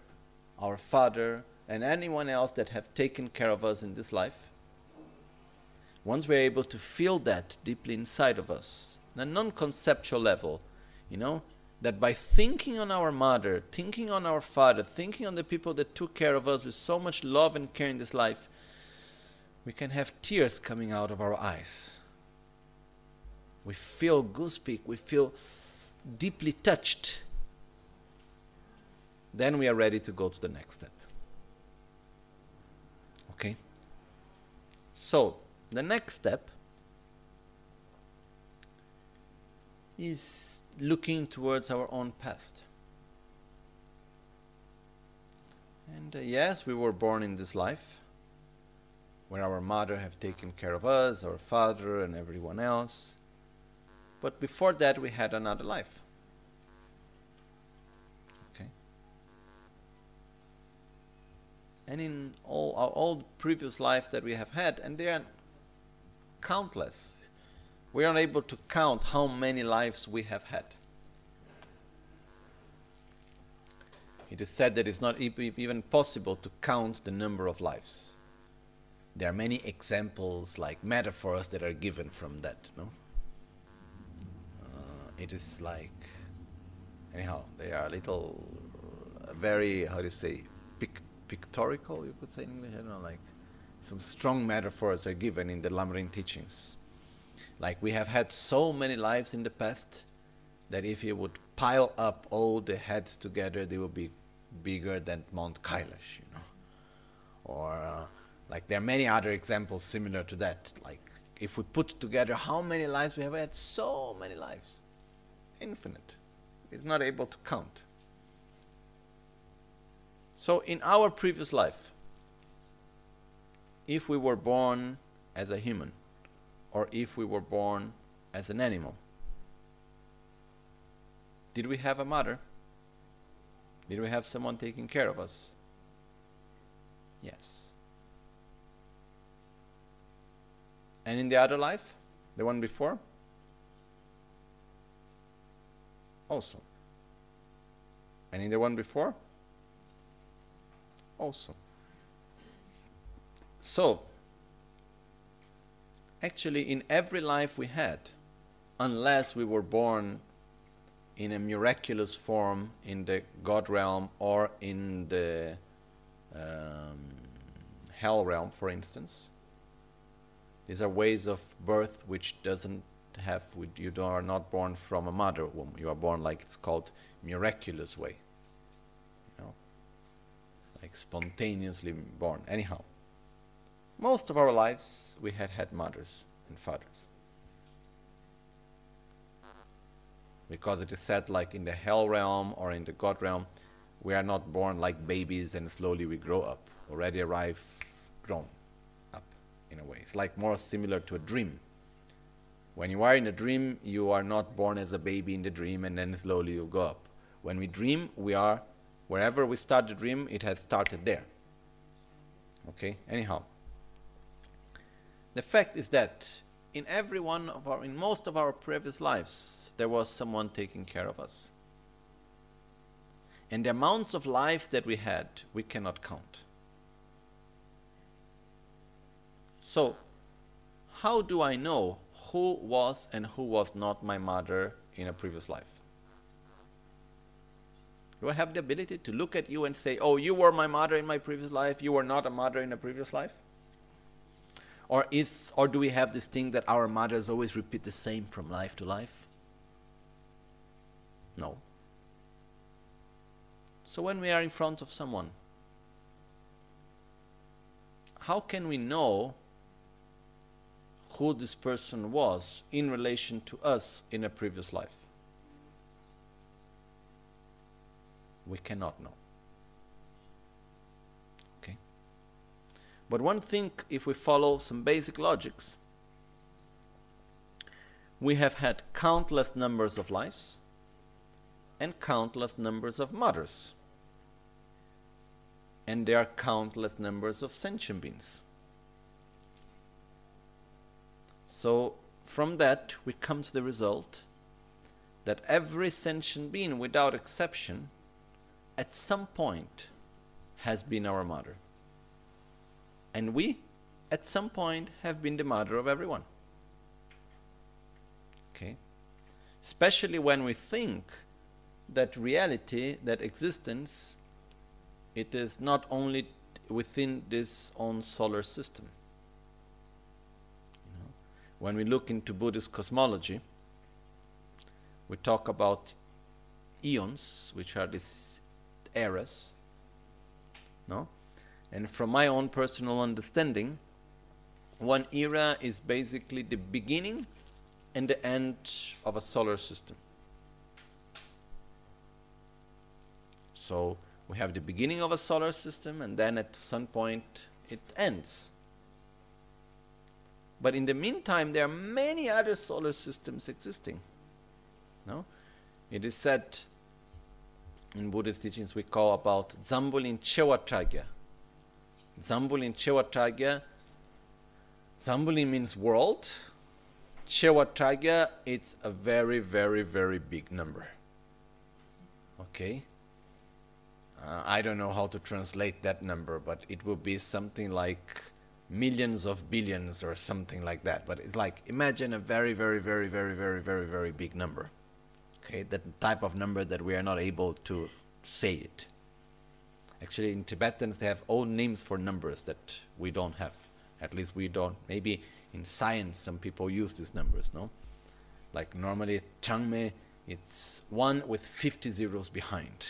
our father, and anyone else that have taken care of us in this life, once we are able to feel that deeply inside of us, on a non conceptual level, you know, that by thinking on our mother, thinking on our father, thinking on the people that took care of us with so much love and care in this life, we can have tears coming out of our eyes. We feel goosepeak, we feel deeply touched. Then we are ready to go to the next step. Okay? So, the next step is looking towards our own past. And uh, yes, we were born in this life where our mother have taken care of us, our father and everyone else. But before that we had another life. Okay? and in all our old previous lives that we have had, and they are countless. We are unable to count how many lives we have had. It is said that it's not even possible to count the number of lives. There are many examples, like metaphors, that are given from that. No, uh, it is like, anyhow, they are a little, uh, very, how do you say, pic- pictorial. You could say in English. I don't know, like some strong metaphors are given in the Lamrim teachings. Like we have had so many lives in the past that if you would pile up all the heads together, they would be bigger than Mount Kailash, you know. Or uh, like there are many other examples similar to that. Like if we put together how many lives we have had, so many lives, infinite. It's not able to count. So in our previous life, if we were born as a human, or if we were born as an animal, did we have a mother? Did we have someone taking care of us? Yes. And in the other life, the one before? Also. And in the one before? Also. So, actually, in every life we had, unless we were born in a miraculous form in the God realm or in the um, hell realm, for instance. These are ways of birth which doesn't have, you are not born from a mother womb. You are born like it's called miraculous way. You know, like spontaneously born. Anyhow, most of our lives we had had mothers and fathers. because it is said like in the hell realm or in the god realm we are not born like babies and slowly we grow up. Already arrive grown up in a way. It's like more similar to a dream. When you are in a dream you are not born as a baby in the dream and then slowly you go up. When we dream we are wherever we start the dream it has started there. Okay? Anyhow the fact is that in every one of our in most of our previous lives there was someone taking care of us. And the amounts of lives that we had, we cannot count. So, how do I know who was and who was not my mother in a previous life? Do I have the ability to look at you and say, oh, you were my mother in my previous life, you were not a mother in a previous life? Or, is, or do we have this thing that our mothers always repeat the same from life to life? No. So when we are in front of someone, how can we know who this person was in relation to us in a previous life? We cannot know. But one thing, if we follow some basic logics, we have had countless numbers of lives and countless numbers of mothers. And there are countless numbers of sentient beings. So, from that, we come to the result that every sentient being, without exception, at some point has been our mother. And we, at some point, have been the mother of everyone. Okay? Especially when we think that reality, that existence, it is not only within this own solar system. You know, when we look into Buddhist cosmology, we talk about eons, which are these eras. No? And from my own personal understanding, one era is basically the beginning and the end of a solar system. So we have the beginning of a solar system, and then at some point it ends. But in the meantime, there are many other solar systems existing. No? It is said in Buddhist teachings we call about Zambulin Chewatragya. Zambuli Chewatragya, Zambuli means world. Chewatragya, it's a very, very, very big number. Okay? Uh, I don't know how to translate that number, but it will be something like millions of billions or something like that. But it's like, imagine a very, very, very, very, very, very, very big number. Okay, that type of number that we are not able to say it. Actually, in Tibetans, they have own names for numbers that we don't have. At least we don't. Maybe in science, some people use these numbers, no? Like normally, Changme, it's one with 50 zeros behind.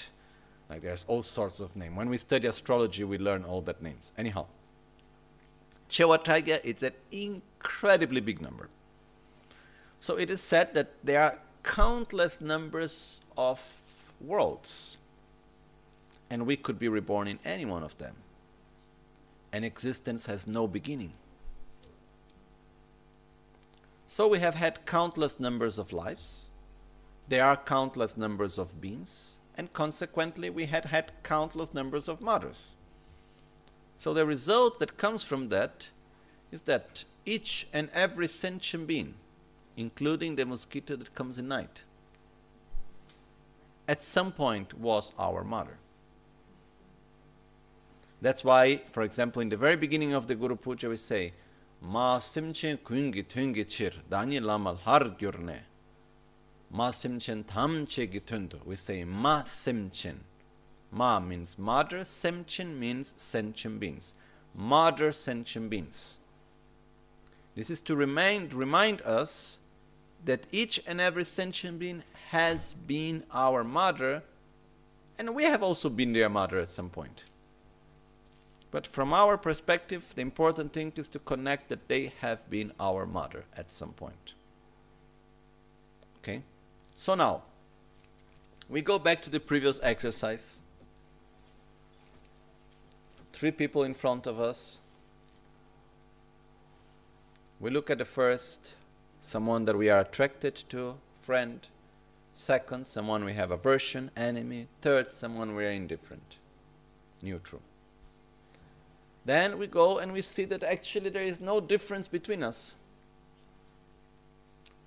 Like there's all sorts of names. When we study astrology, we learn all that names. Anyhow, Chewatragya is an incredibly big number. So it is said that there are countless numbers of worlds and we could be reborn in any one of them. And existence has no beginning. So we have had countless numbers of lives. There are countless numbers of beings. And consequently, we had had countless numbers of mothers. So the result that comes from that is that each and every sentient being, including the mosquito that comes in night, at some point was our mother. That's why, for example, in the very beginning of the Guru Puja, we say, Ma simchen kungi tungi chir, dani lamal har gyurne. Ma simchen tamche gitundu. We say Ma simchen. Ma means mother, simchen means sentient beings. Mother sentient beings. This is to remind, remind us that each and every sentient being has been our mother, and we have also been their mother at some point. But from our perspective, the important thing is to connect that they have been our mother at some point. Okay? So now, we go back to the previous exercise. Three people in front of us. We look at the first, someone that we are attracted to, friend. Second, someone we have aversion, enemy. Third, someone we are indifferent, neutral. Then we go and we see that actually there is no difference between us.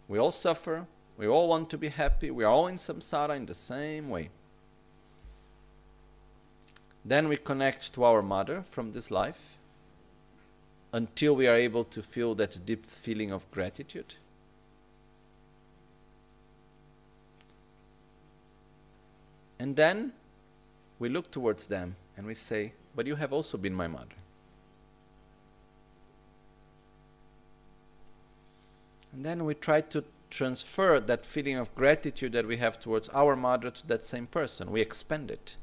We all suffer, we all want to be happy, we are all in samsara in the same way. Then we connect to our mother from this life until we are able to feel that deep feeling of gratitude. And then we look towards them and we say, But you have also been my mother. And then we try to transfer that feeling of gratitude that we have towards our mother to that same person. We expand it.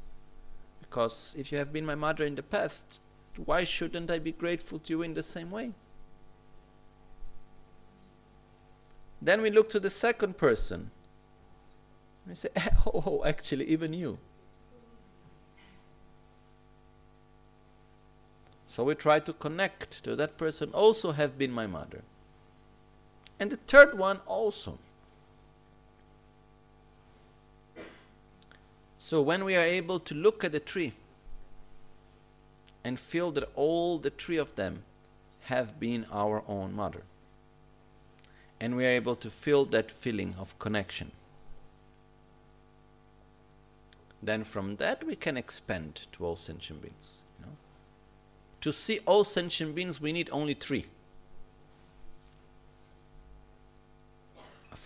Because if you have been my mother in the past, why shouldn't I be grateful to you in the same way? Then we look to the second person. We say, oh, oh, actually, even you. So we try to connect to that person, also have been my mother. And the third one also. So when we are able to look at the tree and feel that all the three of them have been our own mother, and we are able to feel that feeling of connection, then from that we can expand to all sentient beings. You know? To see all sentient beings, we need only three.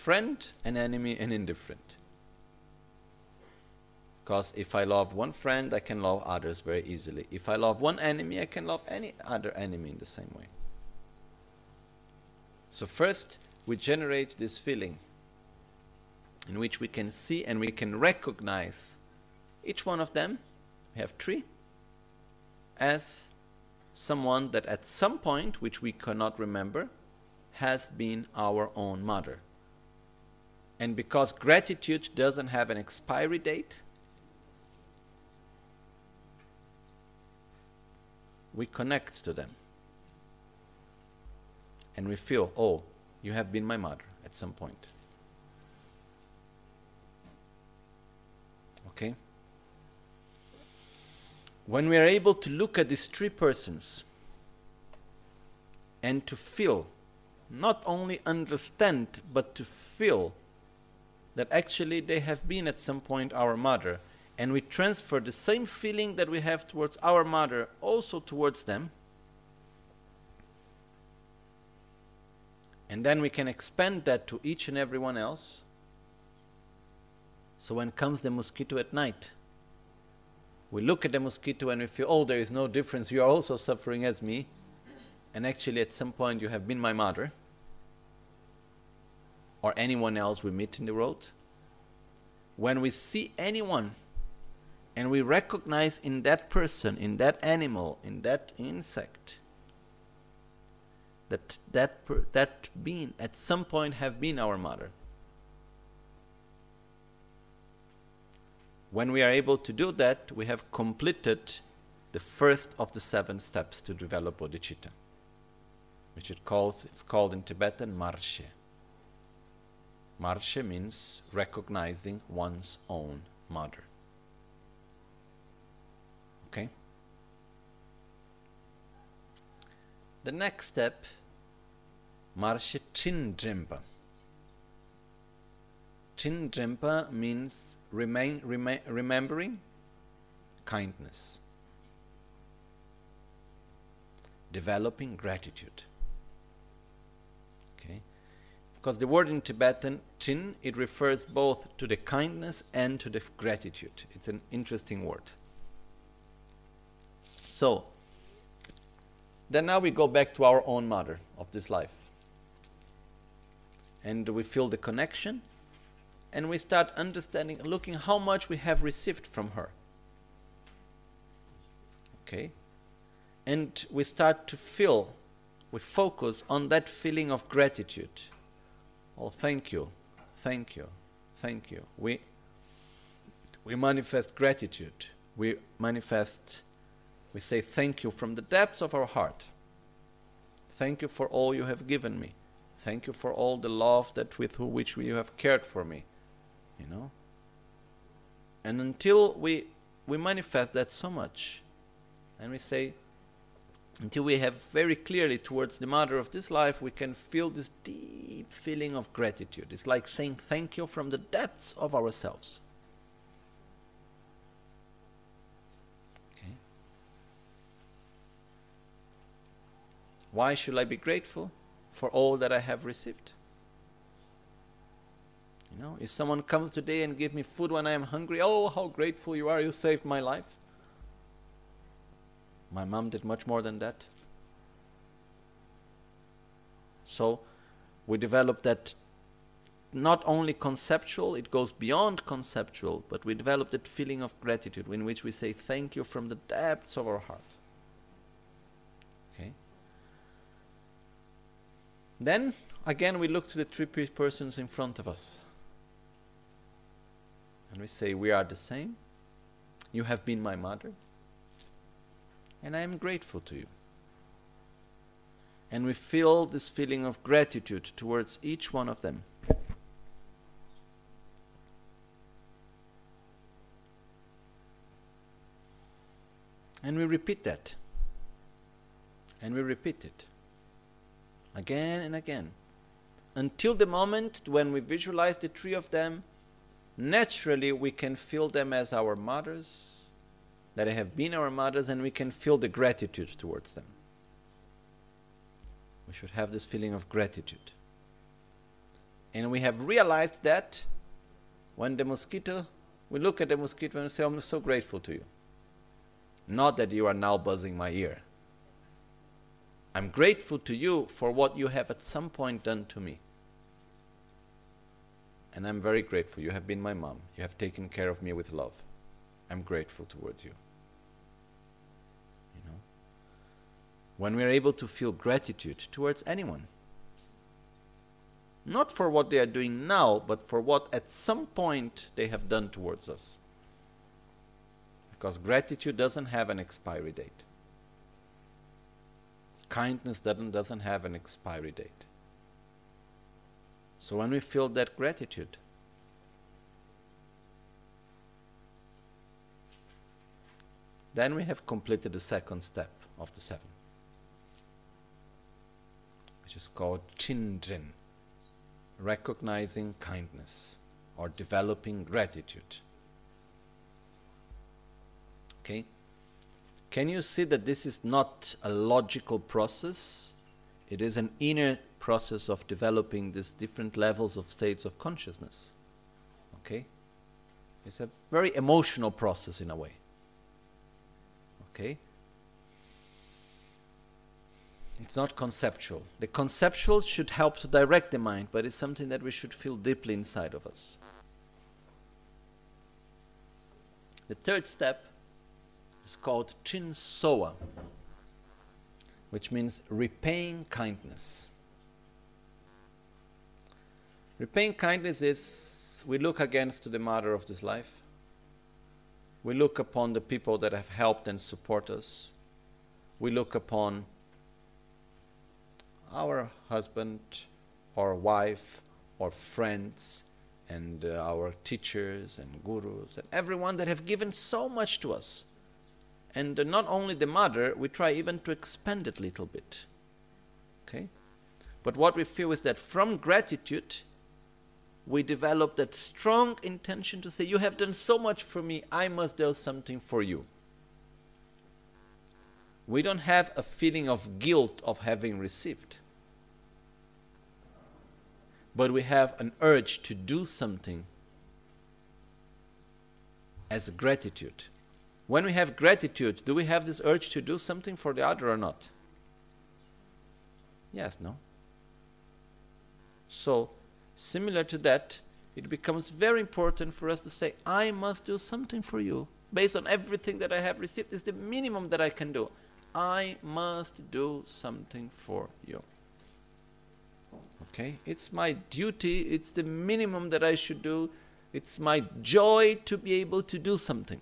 Friend, an enemy, and indifferent. Because if I love one friend, I can love others very easily. If I love one enemy, I can love any other enemy in the same way. So, first, we generate this feeling in which we can see and we can recognize each one of them, we have three, as someone that at some point, which we cannot remember, has been our own mother. And because gratitude doesn't have an expiry date, we connect to them. And we feel, oh, you have been my mother at some point. Okay? when we are able to look at these three persons and to feel, not only understand, but to feel that actually they have been at some point our mother, and we transfer the same feeling that we have towards our mother also towards them, and then we can expand that to each and everyone else. So when comes the mosquito at night, we look at the mosquito and we feel, oh, there is no difference. You are also suffering as me. And actually, at some point, you have been my mother or anyone else we meet in the road. When we see anyone and we recognize in that person, in that animal, in that insect, that that, that being at some point have been our mother. When we are able to do that, we have completed the first of the seven steps to develop bodhicitta, which it calls, it's called in Tibetan marshe. Marshe means recognizing one's own mother. Okay? The next step, Marshe Chindrimpa. Chindrimpa means remain, remain, remembering kindness, developing gratitude. Because the word in Tibetan, chin, it refers both to the kindness and to the gratitude. It's an interesting word. So, then now we go back to our own mother of this life. And we feel the connection and we start understanding, looking how much we have received from her. Okay? And we start to feel, we focus on that feeling of gratitude. Oh, thank you, thank you, thank you. We, we manifest gratitude. We manifest we say thank you from the depths of our heart. Thank you for all you have given me. Thank you for all the love that with which you have cared for me. You know? And until we we manifest that so much, and we say, until we have very clearly towards the mother of this life, we can feel this deep feeling of gratitude. It's like saying thank you from the depths of ourselves. Okay. Why should I be grateful for all that I have received? You know, if someone comes today and gives me food when I am hungry, oh, how grateful you are, you saved my life. My mom did much more than that. So we develop that not only conceptual, it goes beyond conceptual, but we develop that feeling of gratitude in which we say thank you from the depths of our heart. Okay. Then again we look to the three persons in front of us. And we say, We are the same. You have been my mother. And I am grateful to you. And we feel this feeling of gratitude towards each one of them. And we repeat that. And we repeat it again and again until the moment when we visualize the three of them naturally we can feel them as our mothers that have been our mothers and we can feel the gratitude towards them we should have this feeling of gratitude and we have realized that when the mosquito we look at the mosquito and say i'm so grateful to you not that you are now buzzing my ear I'm grateful to you for what you have at some point done to me. And I'm very grateful. You have been my mom. You have taken care of me with love. I'm grateful towards. You know? When we're able to feel gratitude towards anyone, not for what they are doing now, but for what at some point they have done towards us. Because gratitude doesn't have an expiry date kindness doesn't, doesn't have an expiry date. So when we feel that gratitude, then we have completed the second step of the seven, is called Chinren, recognizing kindness or developing gratitude. Okay? Can you see that this is not a logical process? It is an inner process of developing these different levels of states of consciousness. Okay? It's a very emotional process in a way. Okay? It's not conceptual. The conceptual should help to direct the mind, but it's something that we should feel deeply inside of us. The third step is called Chinsoa, which means repaying kindness. Repaying kindness is we look against to the mother of this life. We look upon the people that have helped and support us. We look upon our husband or wife or friends and uh, our teachers and gurus and everyone that have given so much to us. And uh, not only the mother, we try even to expand it a little bit. Okay? But what we feel is that from gratitude, we develop that strong intention to say, You have done so much for me, I must do something for you. We don't have a feeling of guilt of having received but we have an urge to do something as gratitude. When we have gratitude, do we have this urge to do something for the other or not? Yes, no? So, similar to that, it becomes very important for us to say, I must do something for you. Based on everything that I have received, is the minimum that I can do. I must do something for you. Okay? It's my duty, it's the minimum that I should do. It's my joy to be able to do something.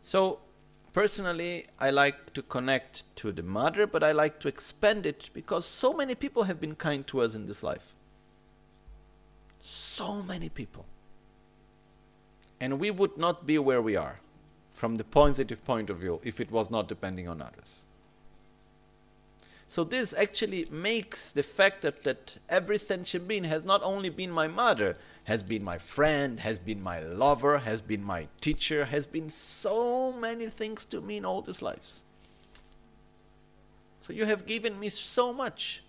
So, personally, I like to connect to the mother, but I like to expand it because so many people have been kind to us in this life. So many people. And we would not be where we are from the positive point of view if it was not depending on others. So this actually makes the fact that, that every sentient being has not only been my mother, has been my friend, has been my lover, has been my teacher, has been so many things to me in all these lives. So you have given me so much.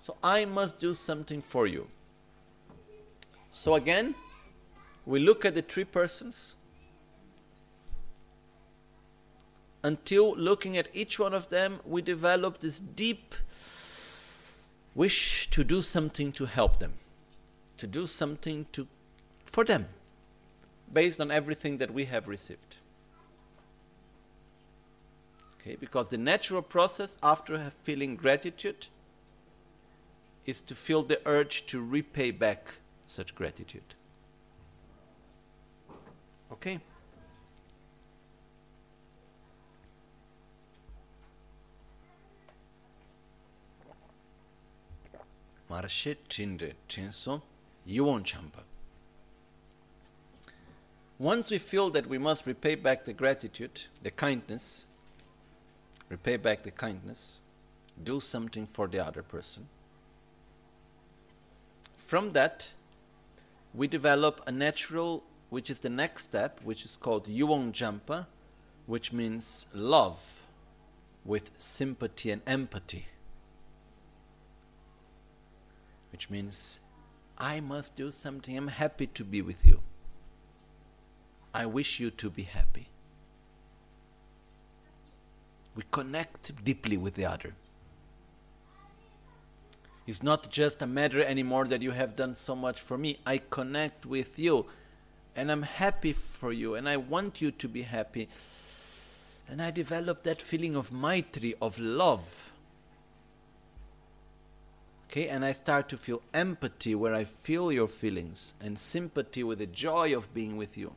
So I must do something for you. So again, we look at the three persons until looking at each one of them, we develop this deep wish to do something to help them, to do something to, for them, based on everything that we have received. Okay, because the natural process after feeling gratitude is to feel the urge to repay back such gratitude. Okay? Marshe Yuon Champa. Once we feel that we must repay back the gratitude, the kindness, repay back the kindness, do something for the other person. From that, we develop a natural, which is the next step, which is called Yuong Jampa, which means love with sympathy and empathy which means I must do something. I'm happy to be with you. I wish you to be happy. We connect deeply with the other. It's not just a matter anymore that you have done so much for me. I connect with you and I'm happy for you and I want you to be happy. And I develop that feeling of maitri, of love Okay, and I start to feel empathy where I feel your feelings and sympathy with the joy of being with you.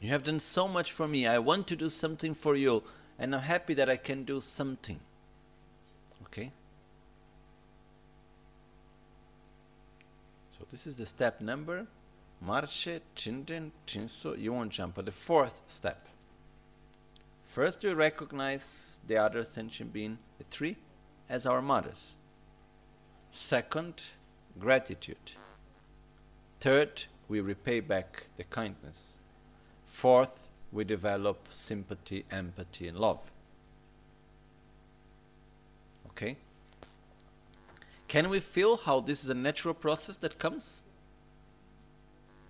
You have done so much for me. I want to do something for you, and I'm happy that I can do something. Okay? So this is the step number Marche, Chinden, Chinso, jump Champa, the fourth step. First, we recognize the other sentient being, the three, as our mothers. Second, gratitude. Third, we repay back the kindness. Fourth, we develop sympathy, empathy, and love. Okay? Can we feel how this is a natural process that comes?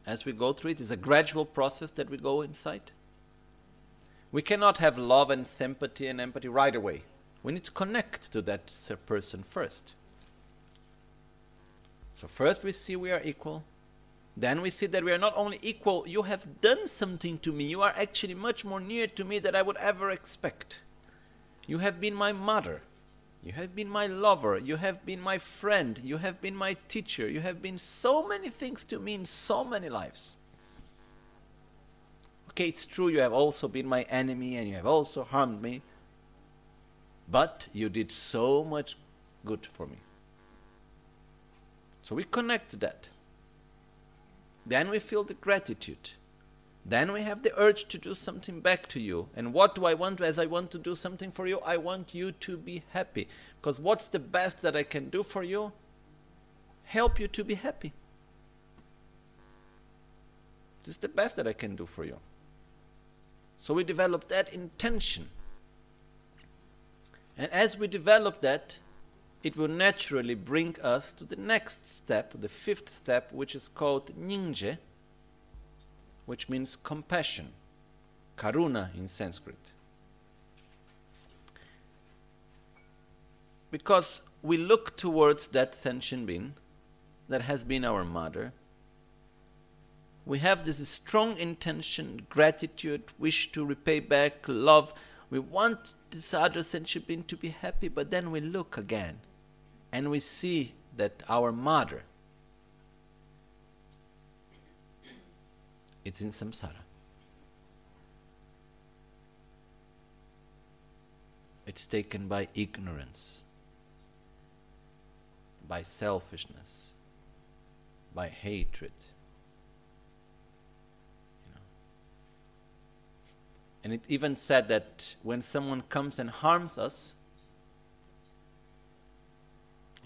as we go through it. It's a gradual process that we go inside. We cannot have love and sympathy and empathy right away. We need to connect to that person first. So, first we see we are equal. Then we see that we are not only equal, you have done something to me. You are actually much more near to me than I would ever expect. You have been my mother. You have been my lover. You have been my friend. You have been my teacher. You have been so many things to me in so many lives. Okay, it's true, you have also been my enemy and you have also harmed me. But you did so much good for me. So we connect that. Then we feel the gratitude. Then we have the urge to do something back to you. And what do I want as I want to do something for you? I want you to be happy. Because what's the best that I can do for you? Help you to be happy. This is the best that I can do for you. So we develop that intention. And as we develop that, it will naturally bring us to the next step, the fifth step, which is called Nyingje which means compassion, karuna in Sanskrit. Because we look towards that sentient being that has been our mother. We have this strong intention, gratitude, wish to repay back, love. We want this other sentient being to be happy, but then we look again and we see that our mother It's in samsara. It's taken by ignorance, by selfishness, by hatred. You know. And it even said that when someone comes and harms us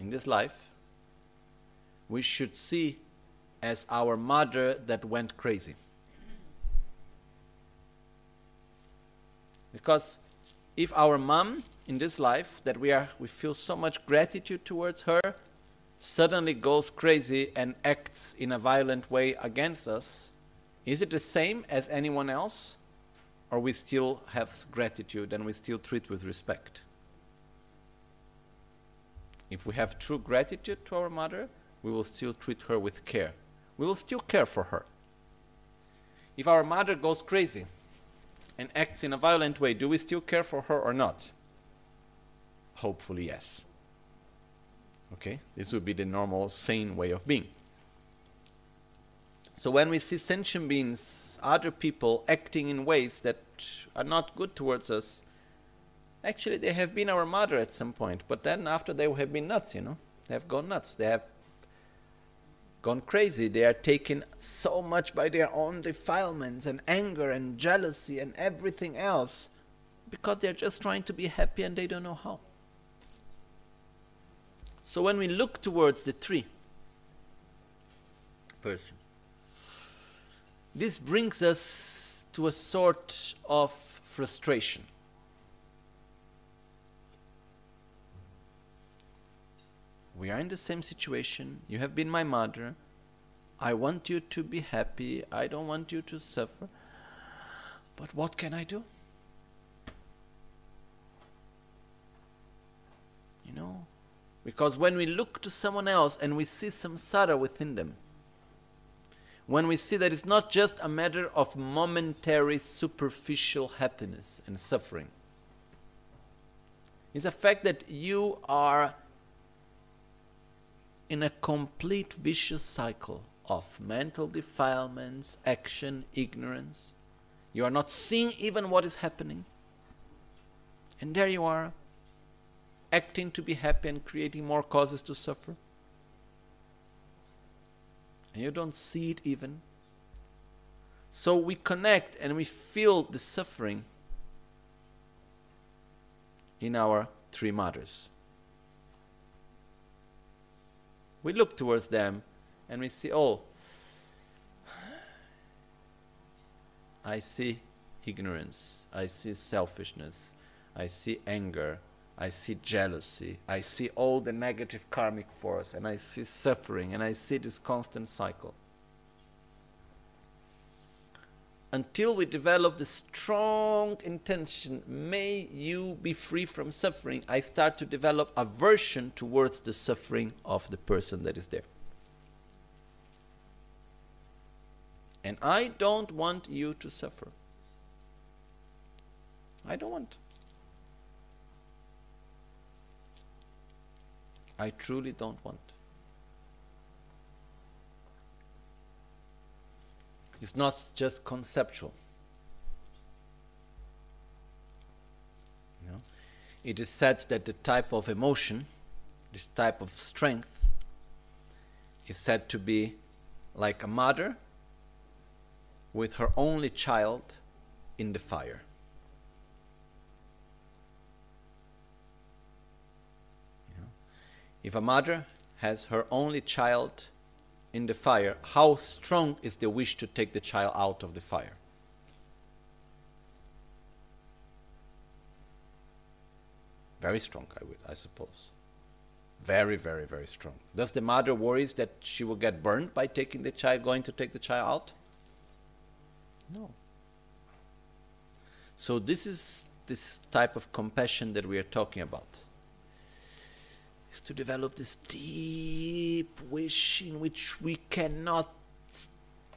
in this life, we should see as our mother that went crazy. Because if our mom in this life that we are we feel so much gratitude towards her suddenly goes crazy and acts in a violent way against us, is it the same as anyone else? Or we still have gratitude and we still treat with respect? If we have true gratitude to our mother, we will still treat her with care. We will still care for her. If our mother goes crazy, and acts in a violent way, do we still care for her or not? Hopefully, yes. Okay? This would be the normal, sane way of being. So, when we see sentient beings, other people acting in ways that are not good towards us, actually, they have been our mother at some point, but then after they have been nuts, you know? They have gone nuts. They have gone crazy. They are taken so much by their own defilements and anger and jealousy and everything else because they're just trying to be happy and they don't know how. So when we look towards the tree person, this brings us to a sort of frustration. We are in the same situation. You have been my mother. I want you to be happy. I don't want you to suffer. But what can I do? You know? Because when we look to someone else and we see samsara within them, when we see that it's not just a matter of momentary superficial happiness and suffering, it's a fact that you are in a complete vicious cycle of mental defilements, action, ignorance. You are not seeing even what is happening. And there you are, acting to be happy and creating more causes to suffer. And you don't see it even. So we connect and we feel the suffering in our three mothers. We look towards them and we see, oh, I see ignorance, I see selfishness, I see anger, I see jealousy, I see all the negative karmic force, and I see suffering, and I see this constant cycle. Until we develop the strong intention, may you be free from suffering, I start to develop aversion towards the suffering of the person that is there. And I don't want you to suffer. I don't want. I truly don't want. It's not just conceptual. You know? It is said that the type of emotion, this type of strength, is said to be like a mother with her only child in the fire. You know, if a mother has her only child in the fire, how strong is the wish to take the child out of the fire? Very strong, I, would, I suppose. Very, very, very strong. Does the mother worries that she will get burned by taking the child, going to take the child out? No. So this is this type of compassion that we are talking about. Is to develop this deep wish in which we cannot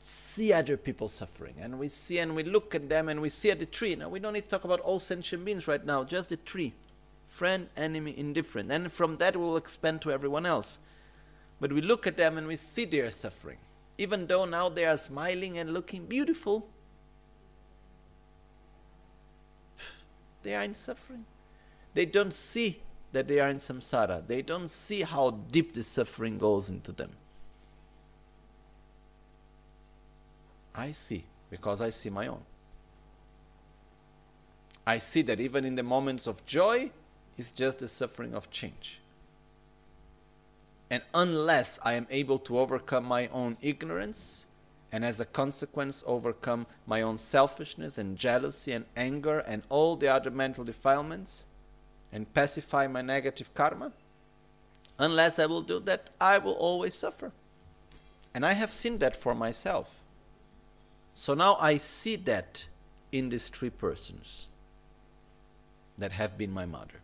see other people suffering. And we see and we look at them and we see at the tree. Now we don't need to talk about all sentient beings right now, just the tree. Friend, enemy, indifferent. And from that we will expand to everyone else. But we look at them and we see their suffering. Even though now they are smiling and looking beautiful, They are in suffering. They don't see that they are in samsara. They don't see how deep the suffering goes into them. I see, because I see my own. I see that even in the moments of joy, it's just the suffering of change. And unless I am able to overcome my own ignorance, and as a consequence overcome my own selfishness and jealousy and anger and all the other mental defilements and pacify my negative karma? Unless I will do that, I will always suffer. And I have seen that for myself. So now I see that in these three persons that have been my mother.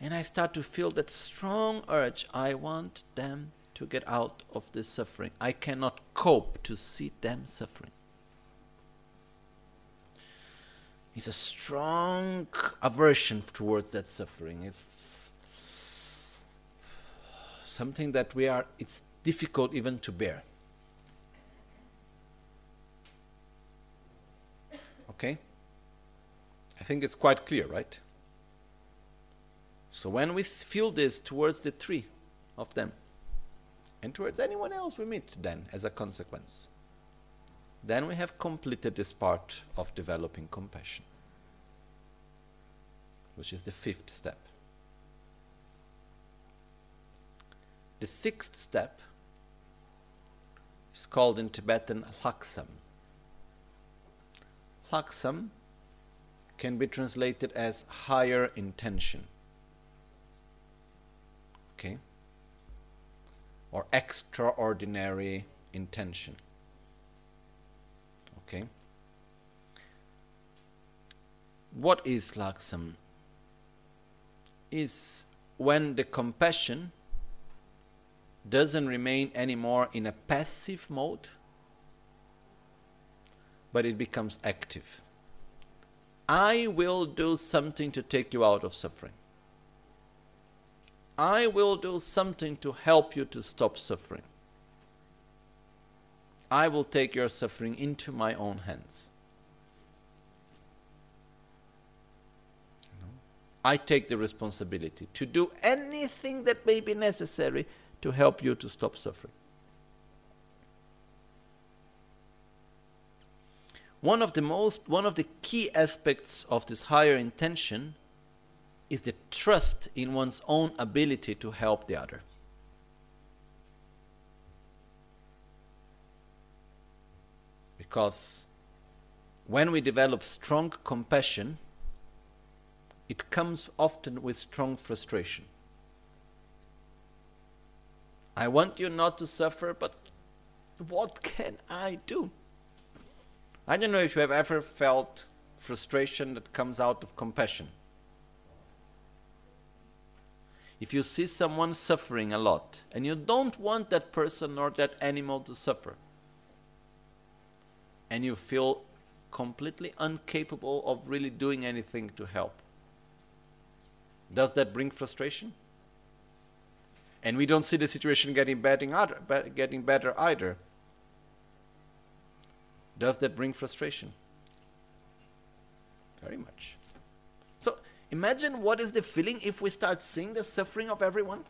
And I start to feel that strong urge I want them to get out of this suffering. I cannot cope to see them suffering. It's a strong aversion towards that suffering. It's something that we are, it's difficult even to bear. Okay? I think it's quite clear, right? So when we feel this towards the three of them, and towards anyone else we meet then as a consequence. Then we have completed this part of developing compassion, which is the fifth step. The sixth step is called in Tibetan laksam. Laksam can be translated as higher intention. Okay? or extraordinary intention. Okay? What is laksam? Is when the compassion doesn't remain anymore in a passive mode, but it becomes active. I will do something to take you out of suffering. I will do something to help you to stop suffering. I will take your suffering into my own hands. I take the responsibility to do anything that may be necessary to help you to stop suffering. One of the most one of the key aspects of this higher intention is the trust in one's own ability to help the other. Because when we develop strong compassion, it comes often with strong frustration. I want you not to suffer, but what can I do? I don't know if you have ever felt frustration that comes out of compassion. If you see someone suffering a lot and you don't want that person or that animal to suffer, and you feel completely incapable of really doing anything to help, does that bring frustration? And we don't see the situation getting better, either. Does that bring frustration? Very much. So imagine what is the feeling if we start seeing the suffering of everyone.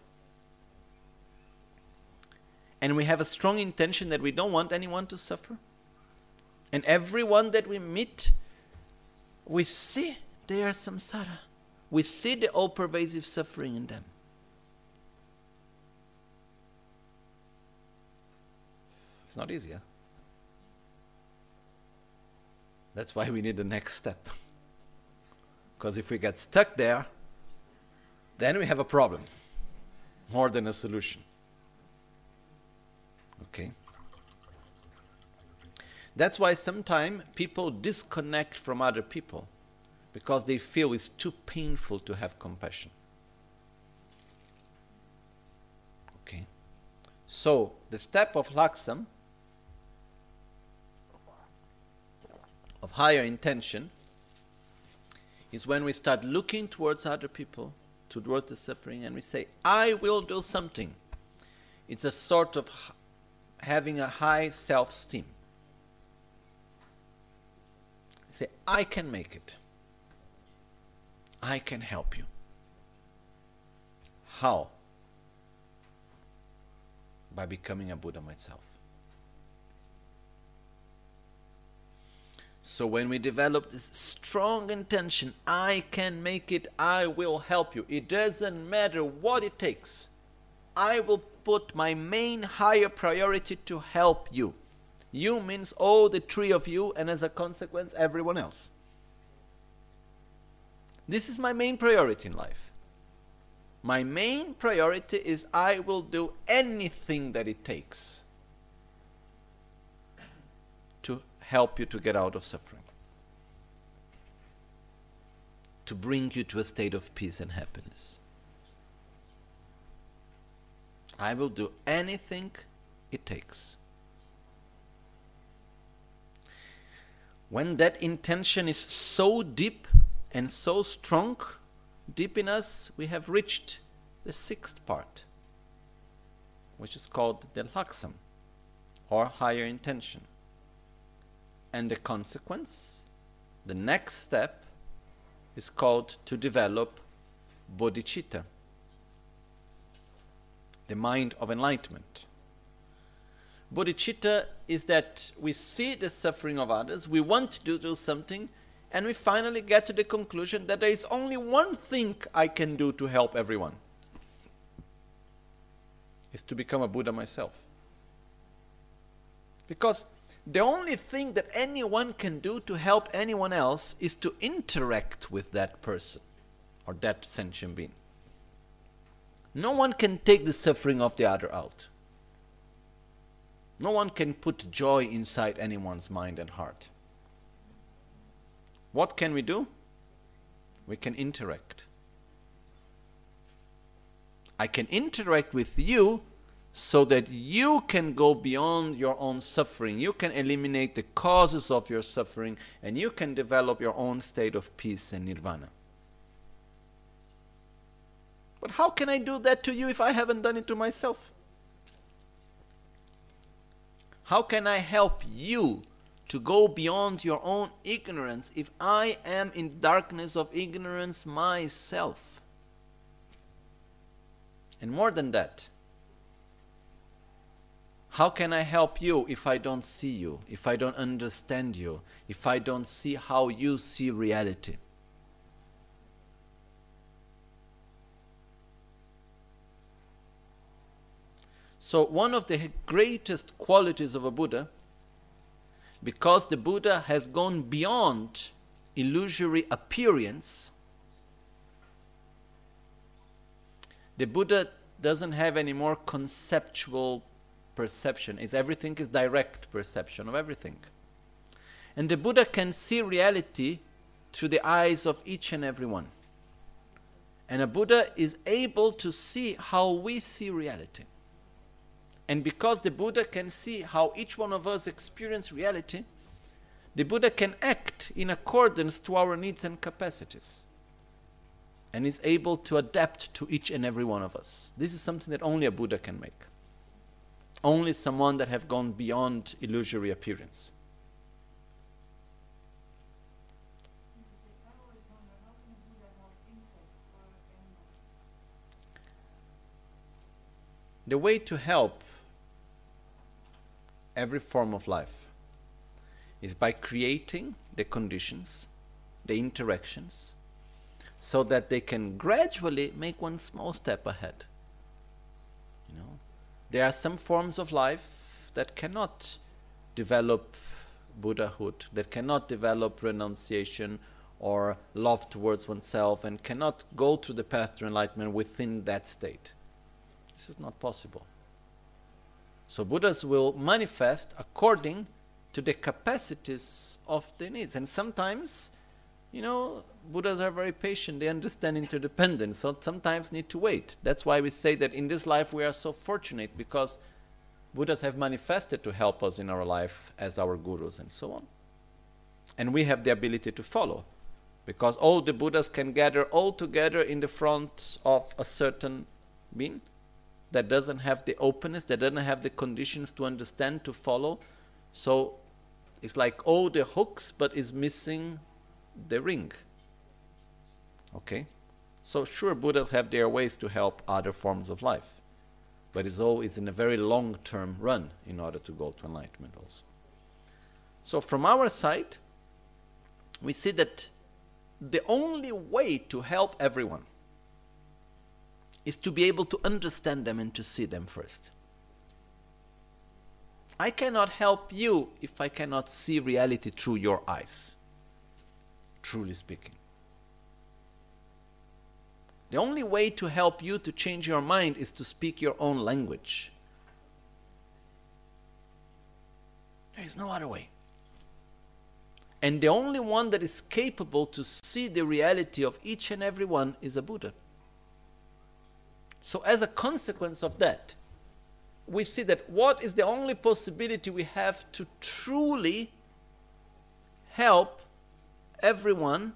And we have a strong intention that we don't want anyone to suffer. And everyone that we meet, we see they are samsara we see the all pervasive suffering in them. It's not easy. That's why we need the next step. Because if we get stuck there, then we have a problem more than a solution. Okay? That's why sometimes people disconnect from other people because they feel it's too painful to have compassion. Okay? So, the step of laksam, of higher intention, is when we start looking towards other people, towards the suffering, and we say, I will do something. It's a sort of having a high self esteem. Say, I can make it. I can help you. How? By becoming a Buddha myself. So when we develop this strong intention, I can make it, I will help you. It doesn't matter what it takes. I will put my main higher priority to help you. You means all the three of you, and as a consequence, everyone else. This is my main priority in life. My main priority is I will do anything that it takes to help you to get out of suffering, to bring you to a state of peace and happiness. I will do anything it takes. When that intention is so deep and so strong deep in us, we have reached the sixth part, which is called the laksam, or higher intention. And the consequence, the next step, is called to develop bodhicitta, the mind of enlightenment. Bodhicitta is that we see the suffering of others, we want to do something, and we finally get to the conclusion that there is only one thing I can do to help everyone is to become a Buddha myself. Because the only thing that anyone can do to help anyone else is to interact with that person or that sentient being. No one can take the suffering of the other out. No one can put joy inside anyone's mind and heart. What can we do? We can interact. I can interact with you so that you can go beyond your own suffering. You can eliminate the causes of your suffering and you can develop your own state of peace and nirvana. But how can I do that to you if I haven't done it to myself? How can I help you to go beyond your own ignorance if I am in darkness of ignorance myself. And more than that, How can I help you if I don't see you, if I don't understand you, if I don't see how you see reality? So, one of the greatest qualities of a Buddha, because the Buddha has gone beyond illusory appearance, the Buddha doesn't have any more conceptual perception. It's everything is direct perception of everything. And the Buddha can see reality through the eyes of each and every one. And a Buddha is able to see how we see reality. And because the Buddha can see how each one of us experience reality, the Buddha can act in accordance to our needs and capacities. And is able to adapt to each and every one of us. This is something that only a Buddha can make only someone that have gone beyond illusory appearance. The way to help every form of life is by creating the conditions, the interactions, so that they can gradually make one small step ahead. You know, there are some forms of life that cannot develop Buddhahood, that cannot develop renunciation or love towards oneself, and cannot go through the path to enlightenment within that state. This is not possible. So Buddhas will manifest according to the capacities of the needs. And sometimes, you know, Buddhas are very patient, they understand interdependence, so sometimes need to wait. That's why we say that in this life we are so fortunate because Buddhas have manifested to help us in our life as our gurus and so on. And we have the ability to follow because all the Buddhas can gather all together in the front of a certain being that doesn't have the openness, that doesn't have the conditions to understand, to follow. So it's like all the hooks, but is missing the ring. Okay? So sure, Buddhas have their ways to help other forms of life. But it's always in a very long term run in order to go to enlightenment also. So from our side, we see that the only way to help everyone is to be able to understand them and to see them first. I cannot help you if I cannot see reality through your eyes, truly speaking. The only way to help you to change your mind is to speak your own language. There is no other way. And the only one that is capable to see the reality of each and every one is a Buddha. So, as a consequence of that, we see that what is the only possibility we have to truly help everyone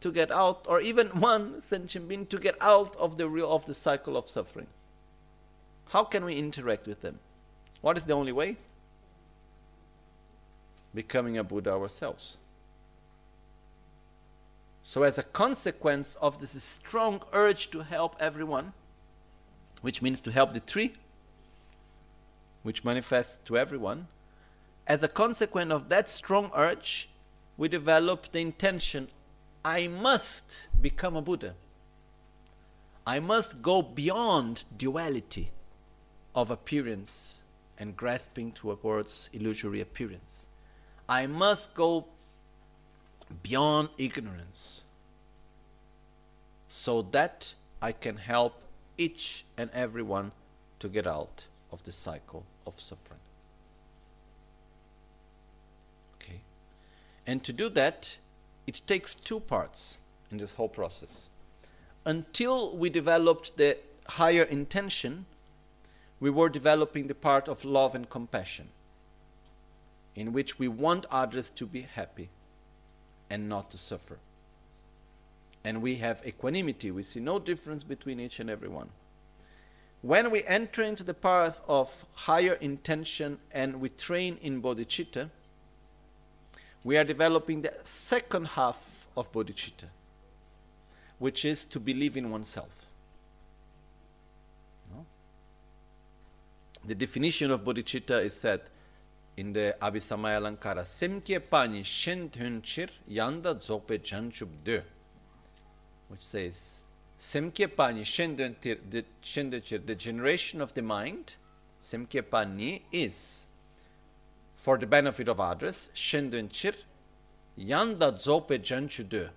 to get out, or even one sentient being to get out of the real of the cycle of suffering. How can we interact with them? What is the only way? Becoming a Buddha ourselves. So, as a consequence of this strong urge to help everyone, which means to help the tree, which manifests to everyone, as a consequence of that strong urge, we develop the intention I must become a Buddha. I must go beyond duality of appearance and grasping towards illusory appearance. I must go beyond ignorance so that I can help each and everyone to get out of the cycle of suffering. Okay? And to do that, it takes two parts in this whole process. Until we developed the higher intention, we were developing the part of love and compassion, in which we want others to be happy and not to suffer. And we have equanimity, we see no difference between each and every one. When we enter into the path of higher intention and we train in bodhicitta, we are developing the second half of bodhicitta, which is to believe in oneself. The definition of bodhicitta is said in the Abhisamaya Lankara. Semkye pani yanda dzogpe janchub de. Which says, Semkye pani shen the generation of the mind, Semkye pani is for the benefit of others, shen chir yanda Zope janchu de.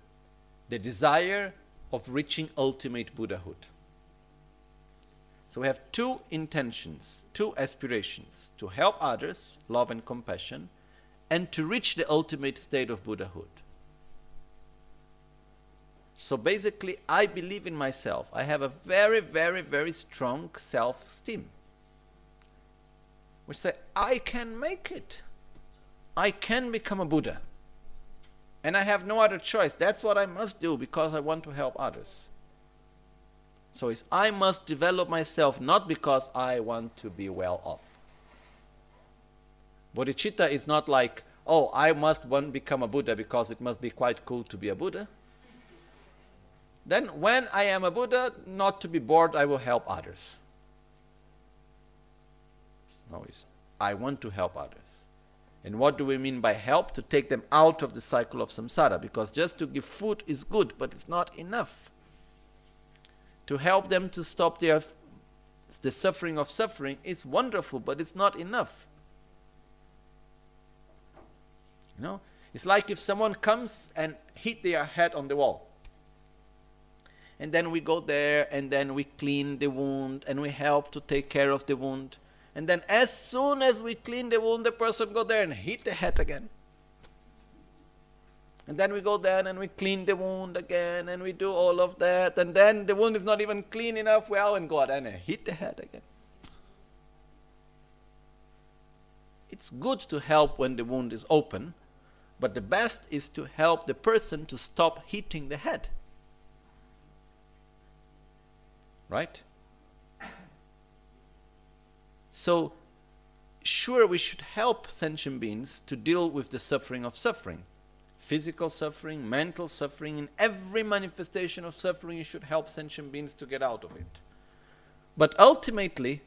The desire of reaching ultimate Buddhahood. So we have two intentions, two aspirations to help others, love and compassion, and to reach the ultimate state of Buddhahood. So basically, I believe in myself. I have a very, very, very strong self esteem. Which say, I can make it. I can become a Buddha. And I have no other choice. That's what I must do because I want to help others. So it's I must develop myself not because I want to be well off. Bodhicitta is not like, oh, I must want become a Buddha because it must be quite cool to be a Buddha. Then, when I am a Buddha, not to be bored, I will help others. No, it's I want to help others. And what do we mean by help? To take them out of the cycle of samsara. Because just to give food is good, but it's not enough to help them to stop their the suffering of suffering is wonderful, but it's not enough. You know, it's like if someone comes and hit their head on the wall. And then we go there and then we clean the wound and we help to take care of the wound. And then as soon as we clean the wound, the person go there and hit the head again. And then we go down and we clean the wound again and we do all of that. And then the wound is not even clean enough. Well, and go out and hit the head again. It's good to help when the wound is open, but the best is to help the person to stop hitting the head. Right? So, sure, we should help sentient beings to deal with the suffering of suffering physical suffering, mental suffering, in every manifestation of suffering, you should help sentient beings to get out of it. But ultimately,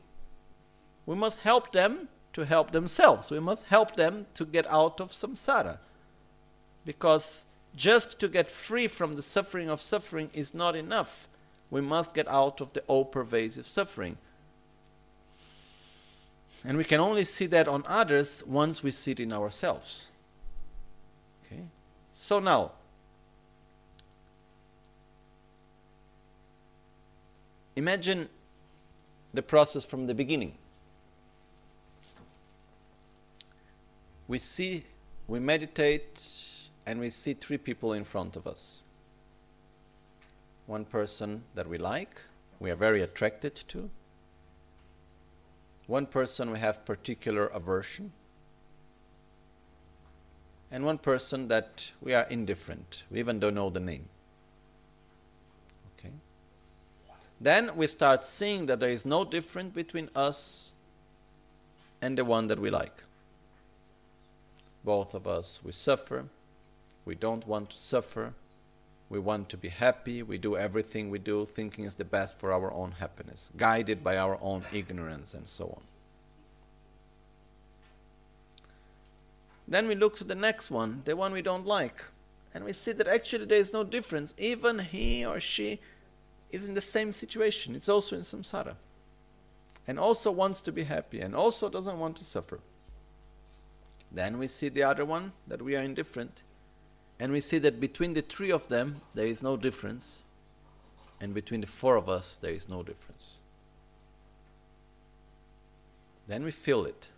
we must help them to help themselves. We must help them to get out of samsara. Because just to get free from the suffering of suffering is not enough. We must get out of the all pervasive suffering. And we can only see that on others once we see it in ourselves. Okay? So now, imagine the process from the beginning. We see, we meditate, and we see three people in front of us. One person that we like, we are very attracted to. One person we have particular aversion and one person that we are indifferent. We even don't know the name. Okay. Then we start seeing that there is no difference between us and the one that we like. Both of us, we suffer. We don't want to suffer. We want to be happy. We do everything we do thinking is the best for our own happiness, guided by our own ignorance and so on. Then we look to the next one, the one we don't like, and we see that actually there is no difference. Even he or she is in the same situation. It's also in samsara. And also wants to be happy and also doesn't want to suffer. Then we see the other one, that we are indifferent. And we see that between the three of them, there is no difference. And between the four of us, there is no difference. Then we feel it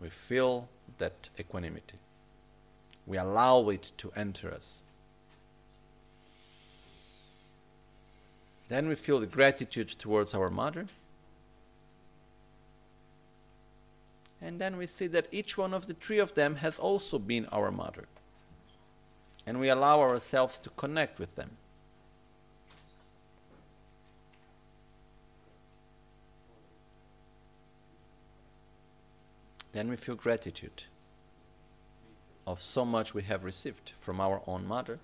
we feel that equanimity. We allow it to enter us. Then we feel the gratitude towards our mother. And then we see that each one of the three of them has also been our mother. And we allow ourselves to connect with them. then we feel gratitude of so much we have received from our own mother.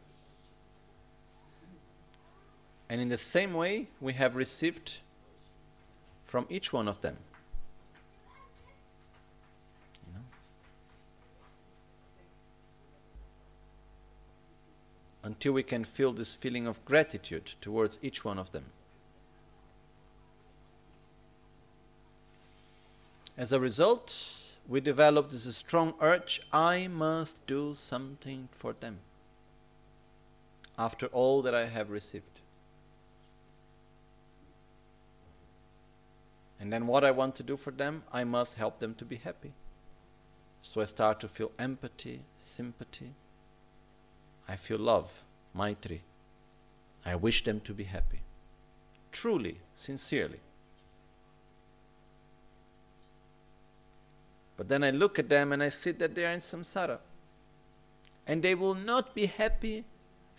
And in the same way, we have received from each one of them. Until we can feel this feeling of gratitude towards each one of them. As a result, we develop this strong urge I must do something for them after all that I have received. And then what I want to do for them, I must help them to be happy. So I start to feel empathy, sympathy. I feel love, maitri. I wish them to be happy. Truly, sincerely. But then I look at them and I see that they are in samsara. And they will not be happy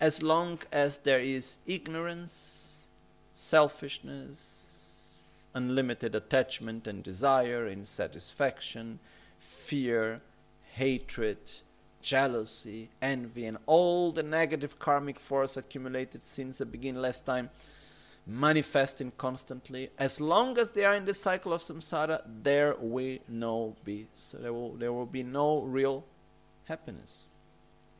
as long as there is ignorance, selfishness, unlimited attachment and desire, insatisfaction, fear, hatred, jealousy, envy, and all the negative karmic force accumulated since the beginning last time manifesting constantly. As long as they are in the cycle of samsara, there will no be so there will, there will be no real happiness.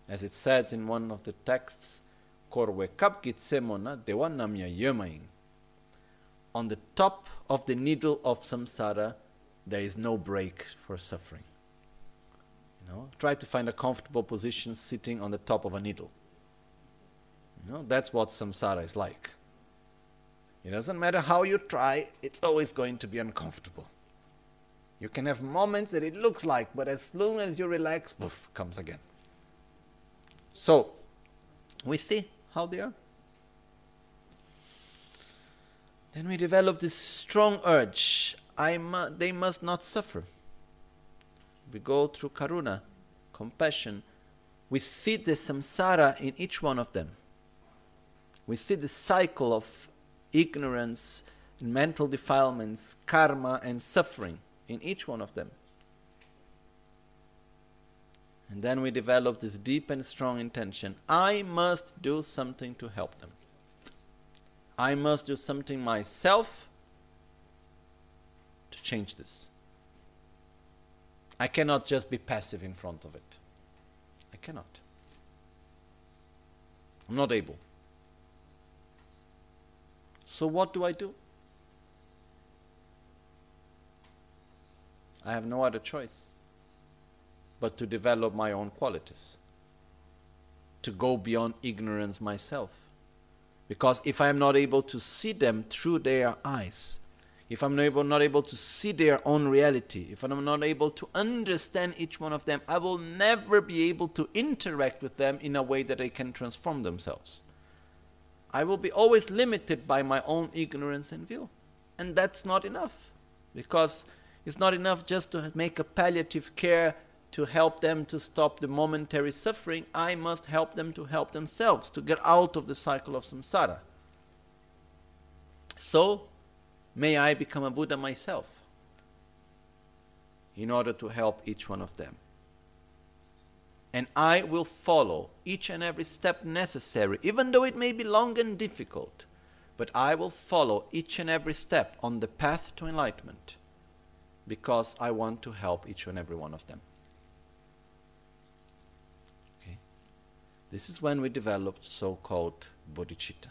As it says in one of the texts, Korwe kapkitsemona dewa namya yemaing. On the top of the needle of samsara, there is no break for suffering. Know, try to find a comfortable position sitting on the top of a needle. You know, that's what samsara is like. It doesn't matter how you try, it's always going to be uncomfortable. You can have moments that it looks like, but as soon as you relax, poof, comes again. So, we see how they are. Then we develop this strong urge I mu- they must not suffer. We go through karuna, compassion. We see the samsara in each one of them. We see the cycle of ignorance, mental defilements, karma, and suffering in each one of them. And then we develop this deep and strong intention I must do something to help them. I must do something myself to change this. I cannot just be passive in front of it. I cannot. I'm not able. So, what do I do? I have no other choice but to develop my own qualities, to go beyond ignorance myself. Because if I am not able to see them through their eyes, if I'm not able, to see their own reality, if I'm not able to understand each one of them, I will never be able to interact with them in a way that they can transform themselves. I will be always limited by my own ignorance and view. And that's not enough. Because it's not enough just to make a palliative care to help them to stop the momentary suffering. I must help them to help themselves, to get out of the cycle of samsara. So, may I become a Buddha myself in order to help each one of them. And I will follow each and every step necessary, even though it may be long and difficult. But I will follow each and every step on the path to enlightenment because I want to help each and every one of them. Okay? This is when we developed so called bodhicitta.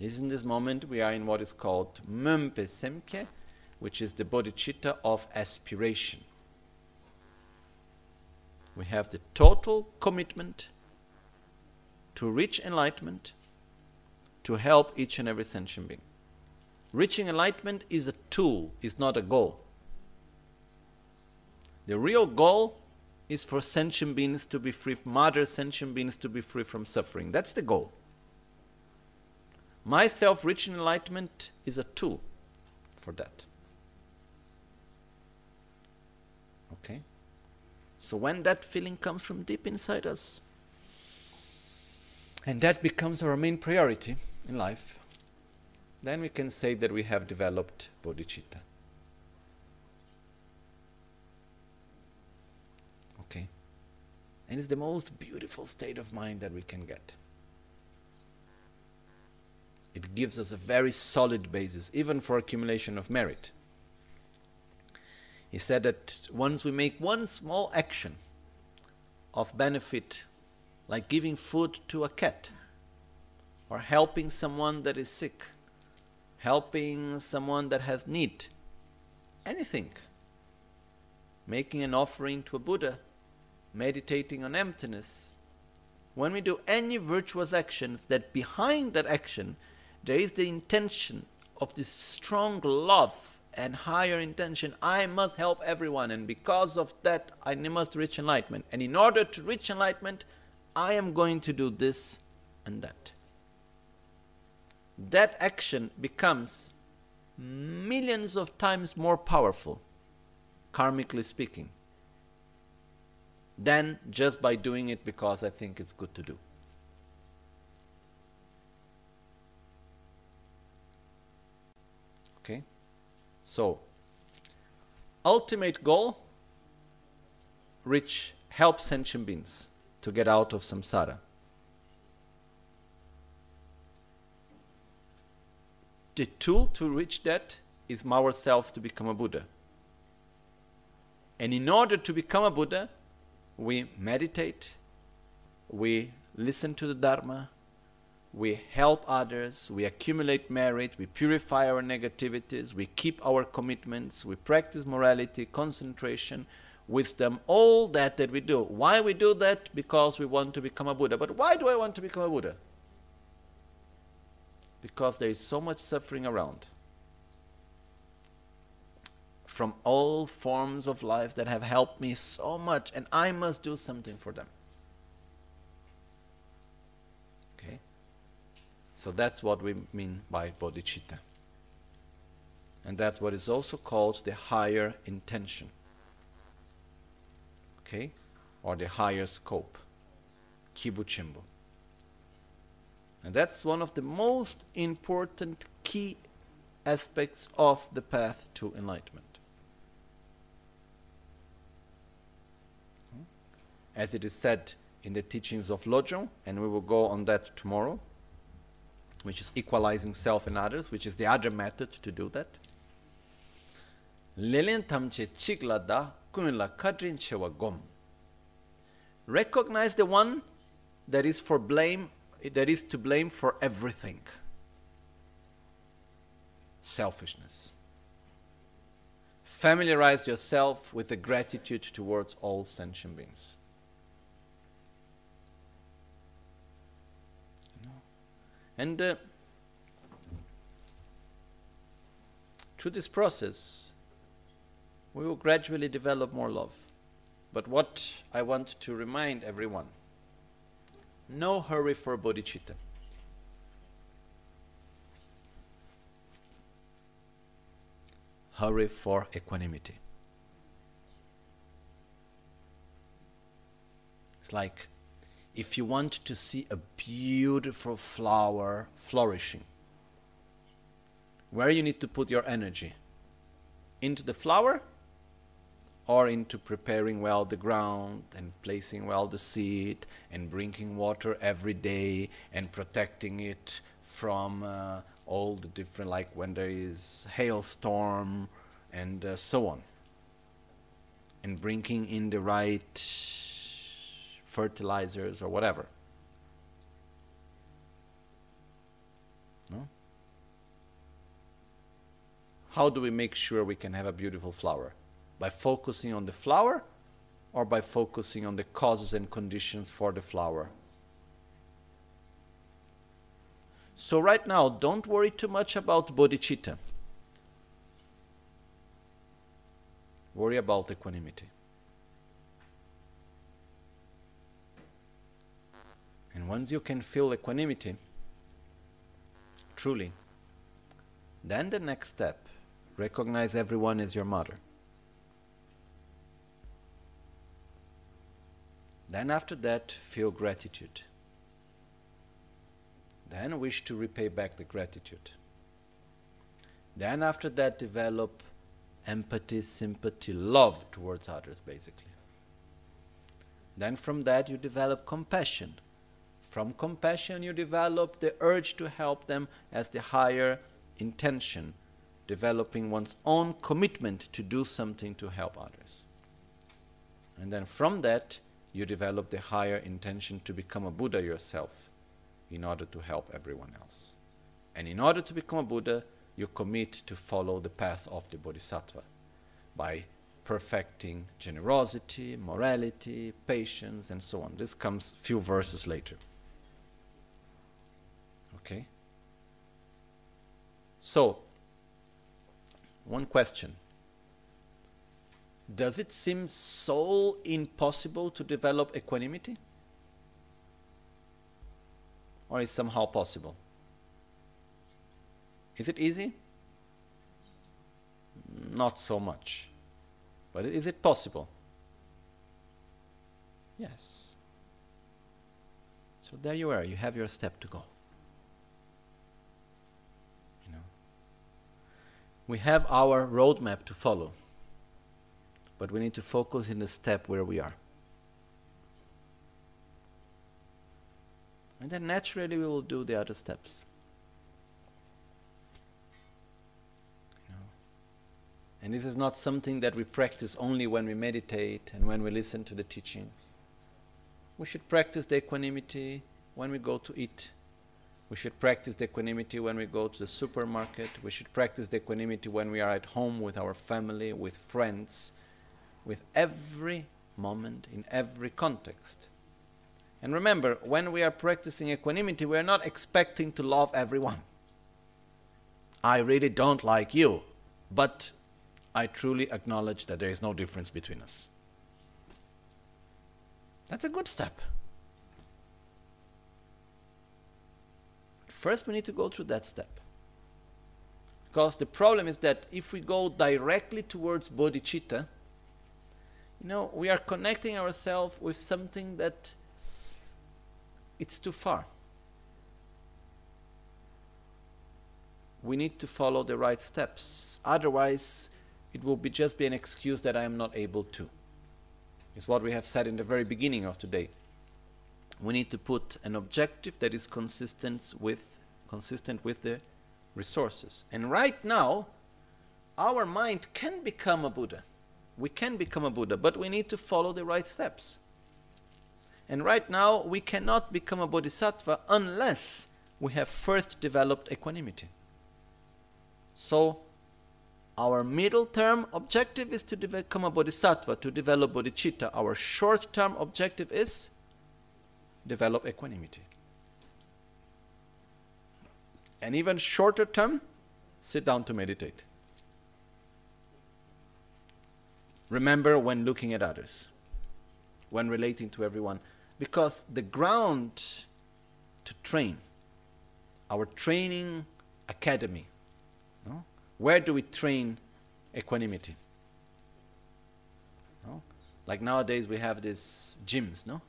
In this moment we are in what is called Mumpe Semke, which is the bodhicitta of aspiration. We have the total commitment to reach enlightenment, to help each and every sentient being. Reaching enlightenment is a tool, is not a goal. The real goal is for sentient beings to be free, mother sentient beings to be free from suffering. That's the goal. Myself reaching enlightenment is a tool for that. Okay? So when that feeling comes from deep inside us, and that becomes our main priority in life, then we can say that we have developed bodhicitta. Okay? And it's the most beautiful state of mind that we can get. It gives us a very solid basis, even for accumulation of merit. He said that once we make one small action of benefit, like giving food to a cat, or helping someone that is sick, helping someone that has need, anything, making an offering to a Buddha, meditating on emptiness, when we do any virtuous actions, that behind that action there is the intention of this strong love and higher intention. I must help everyone, and because of that, I must reach enlightenment. And in order to reach enlightenment, I am going to do this and that. That action becomes millions of times more powerful, karmically speaking, than just by doing it because I think it's good to do. Okay? So, ultimate goal reach help sentient beings to get out of samsara. The tool to reach that is ourselves to become a Buddha. And in order to become a Buddha, we meditate, we listen to the Dharma, we help others, we accumulate merit, we purify our negativities, we keep our commitments, we practice morality, concentration, wisdom, all that that we do. Why we do that? Because we want to become a Buddha. But why do I want to become a Buddha? Because there is so much suffering around. From all forms of life that have helped me so much, and I must do something for them. So that's what we mean by bodhicitta. And that's what is also called the higher intention. Okay? Or the higher scope. Kibuchimbo. And that's one of the most important key aspects of the path to enlightenment. Hmm? As it is said in the teachings of Lojong, and we will go on that tomorrow which is equalizing self and others, which is the other method to do that. Lelen tamche da kunla kadrin chewa gom. Recognize the one that is for blame, that is to blame for everything. Selfishness. Familiarize yourself with the gratitude towards all sentient beings. And uh, through this process, we will gradually develop more love. But what I want to remind everyone no hurry for bodhicitta. Hurry for equanimity. It's like if you want to see a beautiful flower flourishing, where you need to put your energy? Into the flower or into preparing well the ground and placing well the seed and bringing water every day and protecting it from uh, all the different, like when there is hailstorm and uh, so on. And bringing in the right fertilizers or whatever. No? How do we make sure we can have a beautiful flower? By focusing on the flower or by focusing on the causes and conditions for the flower? So, right now, don't worry too much about bodhicitta. Worry about equanimity. And once you can feel equanimity, truly, then the next step recognize everyone as your mother. Then, after that, feel gratitude. Then, wish to repay back the gratitude. Then, after that, develop empathy, sympathy, love towards others, basically. Then, from that, you develop compassion From compassion, you develop the urge to help them as the higher intention, developing one's own commitment to do something to help others. And then from that, you develop the higher intention to become a Buddha yourself in order to help everyone else. And in order to become a Buddha, you commit to follow the path of the Bodhisattva by perfecting generosity, morality, patience, and so on. This comes a few verses later. Okay? So, one question. Does it seem so impossible to develop equanimity? Or is somehow possible? Is it easy? Not so much. But is it possible? Yes. So there you are, you have your step to go. You know. We have our roadmap to follow. But we need to focus in the step where we are. And then naturally we will do the other steps. And this is not something that we practice only when we meditate and when we listen to the teachings. We should practice the equanimity when we go to eat. We should practice the equanimity when we go to the supermarket. We should practice the equanimity when we are at home with our family, with friends, with every moment, in every context. And remember, when we are practicing equanimity, we are not expecting to love everyone. I really don't like you, but I truly acknowledge that there is no difference between us. That's a good step. First, we need to go through that step. Because the problem is that if we go directly towards bodhicitta, you know, we are connecting ourselves with something that it's too far. We need to follow the right steps. Otherwise, it will be just be an excuse that I am not able to. It's what we have said in the very beginning of today. We need to put an objective that is consistent with consistent with the resources. And right now, our mind can become a Buddha. We can become a Buddha, but we need to follow the right steps. And right now, we cannot become a Bodhisattva unless we have first developed equanimity. So, our middle term objective is to become a bodhisattva, to develop bodhicitta. Our short term objective is develop equanimity. And even shorter term, sit down to meditate. Remember when looking at others, when relating to everyone, because the ground to train, our training academy, no? Where do we train equanimity? No? Like nowadays we have these gyms, no?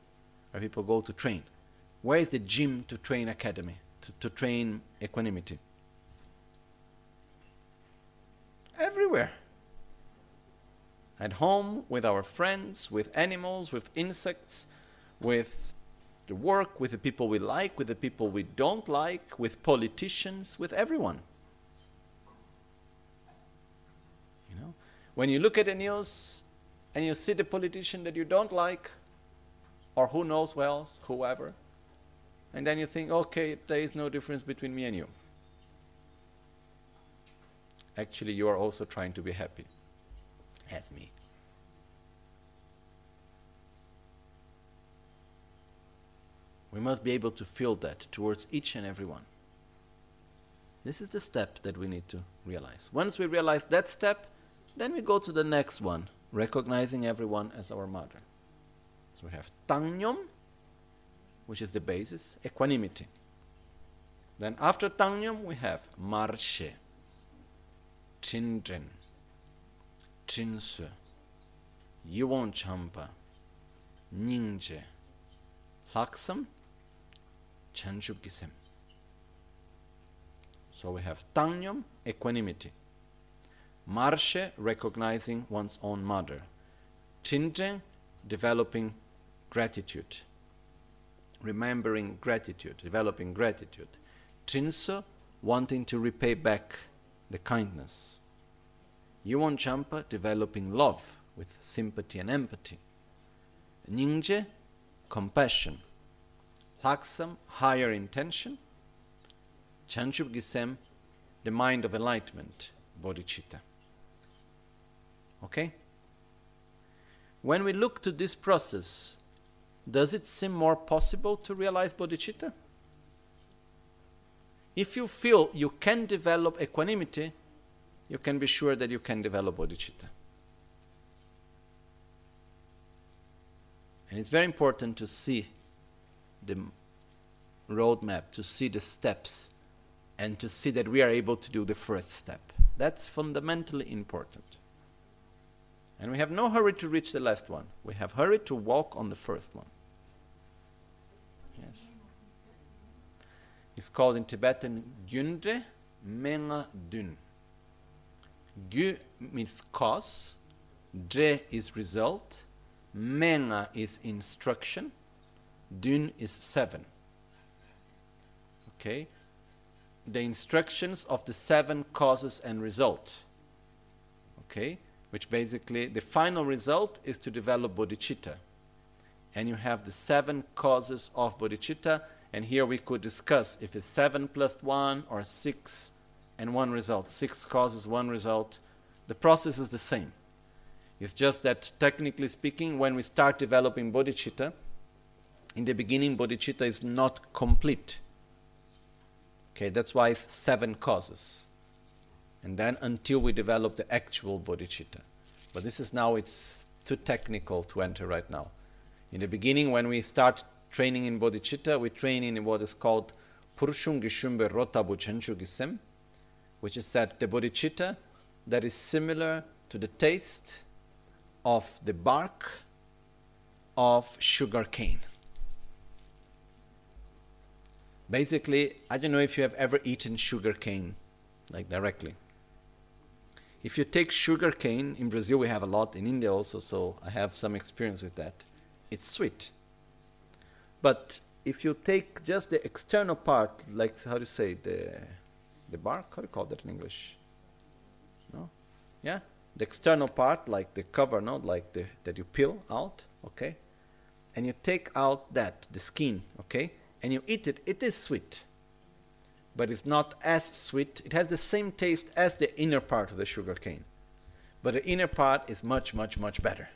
Where people go to train. Where is the gym to train academy, to, to train equanimity? Everywhere. At home, with our friends, with animals, with insects, with the work, with the people we like, with the people we don't like, with politicians, with everyone. You know, When you look at the news and you see the politician that you don't like, or who knows well, whoever, and then you think, okay, there is no difference between me and you. Actually, you are also trying to be happy, as me. We must be able to feel that towards each and every one. This is the step that we need to realize. Once we realize that step, then we go to the next one, recognizing everyone as our mother. So we have Tangyom, which is the basis, equanimity. Then after Tangyom, we have Marshe, Chindren, Chinsu, Yuwon Champa, Ningje, Laksam, Chanchukisem. So we have Tangyom, equanimity. Marshe, recognizing one's own mother. Chinje, developing gratitude. remembering gratitude, developing gratitude. Trinso, wanting to repay back the kindness. Yuan Champa, developing love with sympathy and empathy. Nyingje, compassion. Laksam, higher intention. Chanchub Gisem, the mind of enlightenment, bodhicitta. Okay? When we look to this process, does it seem more possible to realize bodhicitta? If you feel you can develop equanimity, you can be sure that you can develop bodhicitta. And it's very important to see the roadmap, to see the steps, and to see that we are able to do the first step. That's fundamentally important. And we have no hurry to reach the last one. We have hurry to walk on the first one. It's called in Tibetan Gyundre Menga Dun. Gu means cause, Dre is result, Menga is instruction, Dun is seven. Okay? The instructions of the seven causes and result. Okay? which basically the final result is to develop bodhicitta. And you have the seven causes of bodhicitta, and here we could discuss if it's seven plus one or six and one result. Six causes, one result. The process is the same. It's just that, technically speaking, when we start developing bodhicitta, in the beginning, bodhicitta is not complete. Okay, that's why it's seven causes and then until we develop the actual bodhicitta. But this is now, it's too technical to enter right now. In the beginning, when we start training in bodhicitta, we train in what is called Purushungishumbe Rotabu Chenchugisem, which is that the bodhicitta that is similar to the taste of the bark of sugar cane. Basically, I don't know if you have ever eaten sugar cane, like directly if you take sugar cane, in Brazil we have a lot, in India also, so I have some experience with that. It's sweet. But if you take just the external part, like how do you say the the bark? How do you call that in English? No, yeah, the external part, like the cover, no, like the that you peel out, okay, and you take out that the skin, okay, and you eat it. It is sweet but it's not as sweet. It has the same taste as the inner part of the sugar cane. But the inner part is much, much, much better.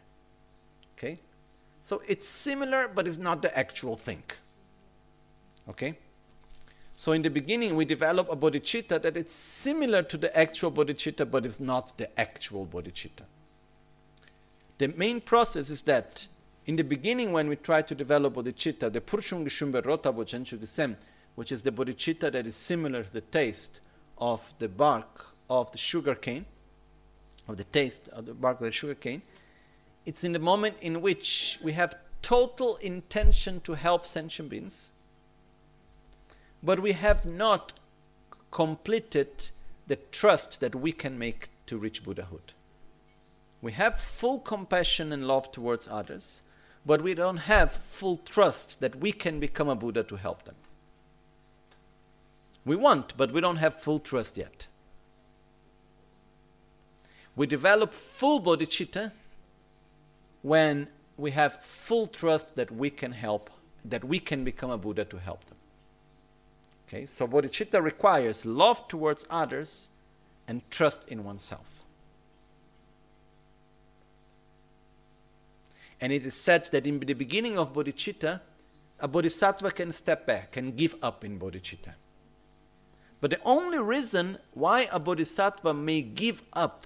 Okay? So it's similar, but it's not the actual thing. Okay? So in the beginning, we develop a bodhicitta that is similar to the actual bodhicitta, but it's not the actual bodhicitta. The main process is that in the beginning, when we try to develop bodhicitta, the Purshung Shumbe Rota Bochenchu Gesem, which is the bodhicitta that is similar to the taste of the bark of the sugar cane, of the taste of the bark of the sugar cane, it's in the moment in which we have total intention to help sentient beings, but we have not completed the trust that we can make to reach Buddhahood. We have full compassion and love towards others, but we don't have full trust that we can become a Buddha to help them. We want, but we don't have full trust yet. We develop full bodhicitta when we have full trust that we can help, that we can become a Buddha to help them. Okay, so bodhicitta requires love towards others and trust in oneself. And it is said that in the beginning of bodhicitta, a bodhisattva can step back, can give up in bodhicitta. But the only reason why a bodhisattva may give up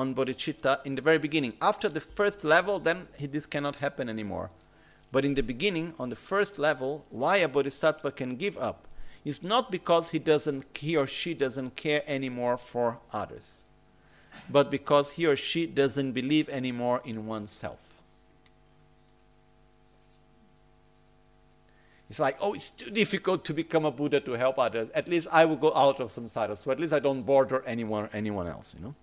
on bodhicitta in the very beginning, after the first level, then this cannot happen anymore. But in the beginning, on the first level, why a bodhisattva can give up is not because he doesn't he or she doesn't care anymore for others, but because he or she doesn't believe anymore in oneself. It's like, oh, it's too difficult to become a Buddha to help others. At least I will go out of samsara, so at least I don't bother anyone, anyone else, you know?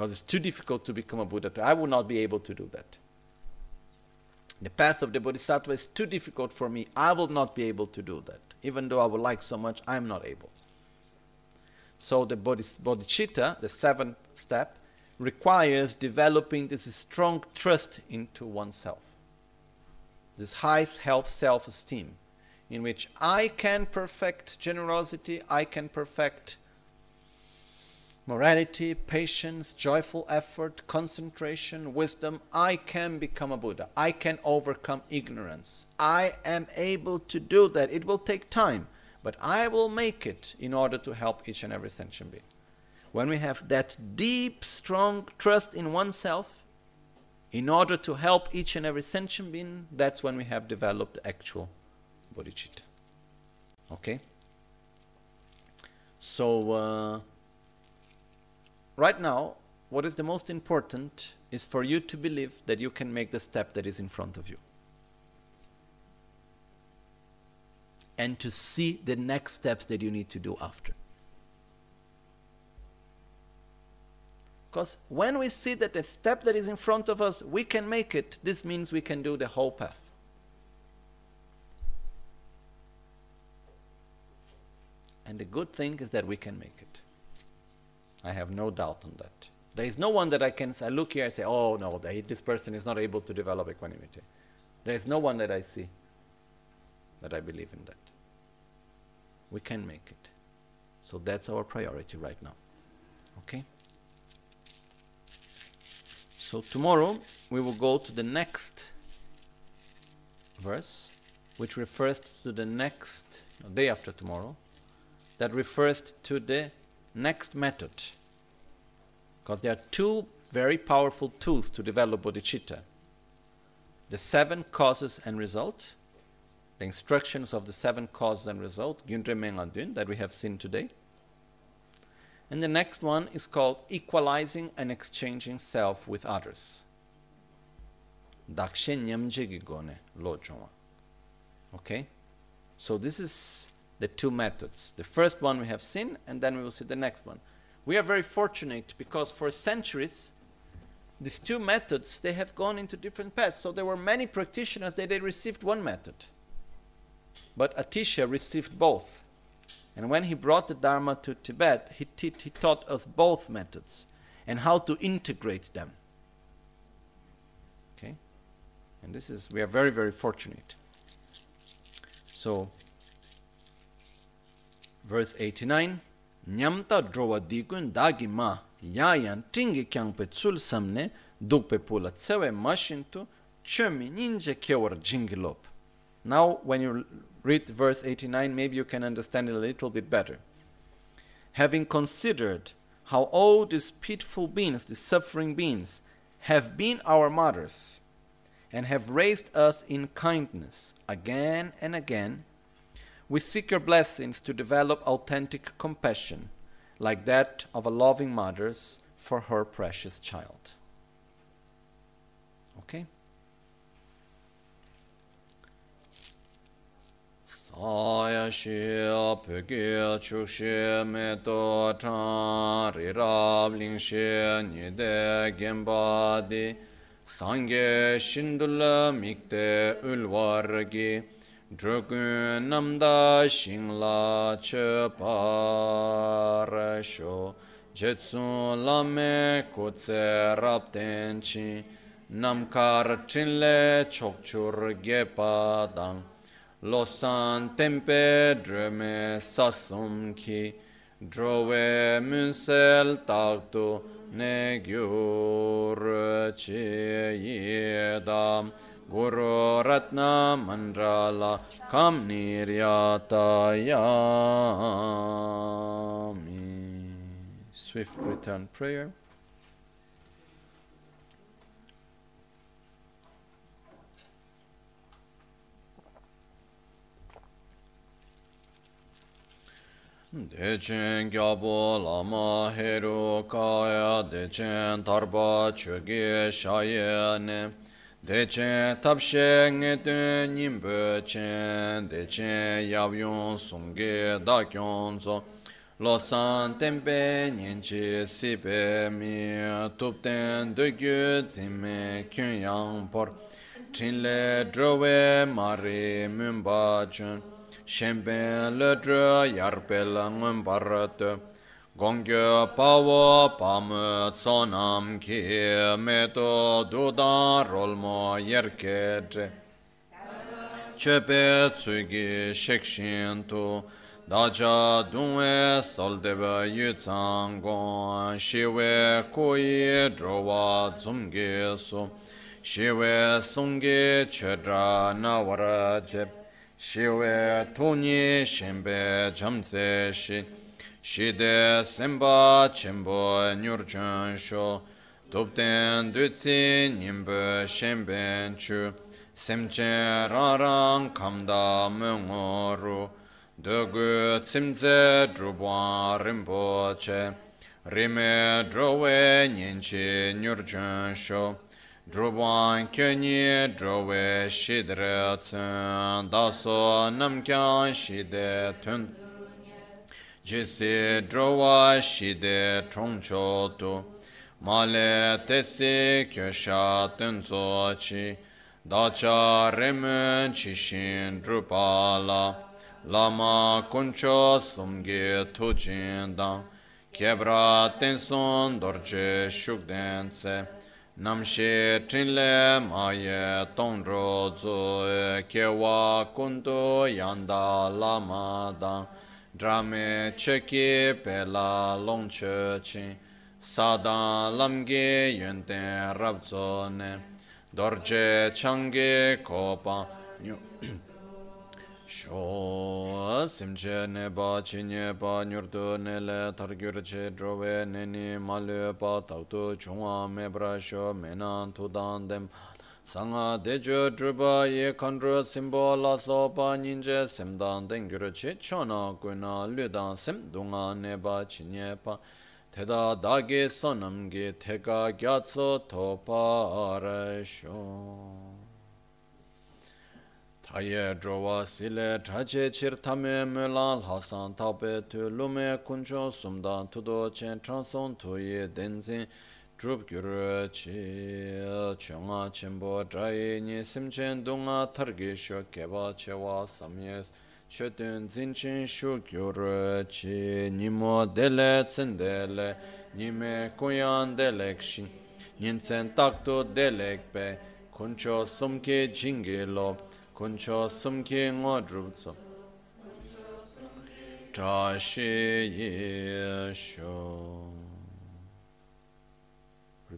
Because it's too difficult to become a Buddha. I will not be able to do that. The path of the Bodhisattva is too difficult for me. I will not be able to do that. Even though I would like so much, I'm not able. So the bodhicitta, the seventh step, requires developing this strong trust into oneself. This high self esteem, in which I can perfect generosity, I can perfect morality, patience, joyful effort, concentration, wisdom, I can become a Buddha. I can overcome ignorance. I am able to do that. It will take time, but I will make it in order to help each and every sentient being. When we have that deep, strong trust in oneself, in order to help each and every sentient being, that's when we have developed the actual bodhicitta. Okay? So, uh, right now, what is the most important is for you to believe that you can make the step that is in front of you. And to see the next steps that you need to do after. Because when we see that the step that is in front of us, we can make it, this means we can do the whole path. And the good thing is that we can make it. I have no doubt on that. There is no one that I can say, look here and say, oh no, this person is not able to develop equanimity. There is no one that I see that I believe in that. We can make it. So that's our priority right now. Okay? So tomorrow we will go to the next verse, which refers to the next, day after tomorrow, that refers to the next method. Because there are two very powerful tools to develop bodhicitta the seven causes and result, the instructions of the seven causes and result, Gyundre that we have seen today. And the next one is called equalizing and exchanging self with others. Okay? So this is the two methods. The first one we have seen, and then we will see the next one. We are very fortunate because for centuries, these two methods they have gone into different paths. So there were many practitioners that they received one method, but Atisha received both. And when he brought the Dharma to Tibet, he, he taught us both methods and how to integrate them. Okay, and this is we are very very fortunate. So verse 89 nyamta drowa digun dagi ma yayan tingi kyang pe tsul samne dukpe pula tsewe mashintu chömi ninja kewar jingilop now when you read verse 89 maybe you can understand it a little bit better. Having considered how all these pitiful beings these suffering beings have been our mothers and have raised us in kindness again and again we seek your blessings to develop authentic compassion, like that of a loving mother for her precious child. Okay? Saya shia pege chukshie me to chan ri rab ling shie ni de gemba di sangye shindula mikte ulwargi Drugun namda shingla che parasho Jetsun lame kutse rapten chi Namkar chinle chokchur gepa dang Losan tempe dreme sasum ki Drove munsel taktu ne gyur che yedam Guru Ratna Mandrala Kam Niryatayami. Swift return prayer. Dechen gyabo lama heru kaya dechen tarba choge shayane Dechen tabshe nge ten nyingpo chen, dechen yabyon sumge dakyon tso, lo san tenpe nyenche sipe mi, tup ten zime kyun yang por, trinle drove mari mumba chen, shenpen le dro yarpe la ngun Gongyo pawo pamu tsonam ki meto dudan rolmo yerkedre. Chepe tsugi shekshintu daja dunwe soldeba yutsangon shiwe koi drowa dzumgesu shiwe sungi chedra nawarajeb shiwe tuni shimbe jamzeshi shide semba chenpo nyurchun sho tupten dutsi nyimbe shimben chu. Semche rarang kamda mungoru dogu tsimze drubwa rinpoche rime drowe nyenchi nyurchun sho. Drupwan kyunyi druwe shidre tsun daso namkyan shide tun jisi druwa shide trongcho tu male tesi kyosha tunzo chi dacha remen chishin drupala lama kuncho sumgi tujin dang kebra tenson dorje shukden tse namshe trinle maye tongro zo kewa kundu yanda lama dang drame cheki pela longche chi sadan lamge yunten rabzo ne dorje change kopa nyu Sho simche ne ba chi nye pa nyurdu ne le targyur che drove ne ni ma le pa taktu chungwa me bra sho me nan tu dan dem Sangha dejo drupa ye khandru simbo la sopa nyinje semdang dengyuru chi chona guna ludang sem dunga neba chinye pa teda dagi sonam gi teka gyatso topa arasho. Taye drowa sile trache chirtame mulan hasan tabe tu lume kuncho sumdan tudo chen transon tuye denzin drup gyuru chi chunga chenpo drayi ni simchen dunga targi shio keba chewa samyes chodun zinchin shu gyuru chi nimo dele tsendele nime kuyan delek shin ninsen takto delek pe kuncho sumke jingi lob kuncho sumke ngo drup tso trashi yesho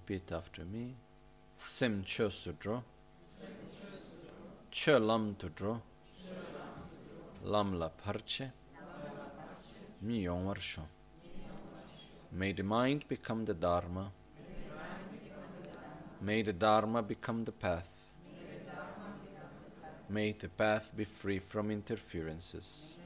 repeat after me. Sim cho sudro cho lam tudro lam la parche mi yongwar sho may the mind become the dharma. May the dharma become the path. May the path be free from interferences.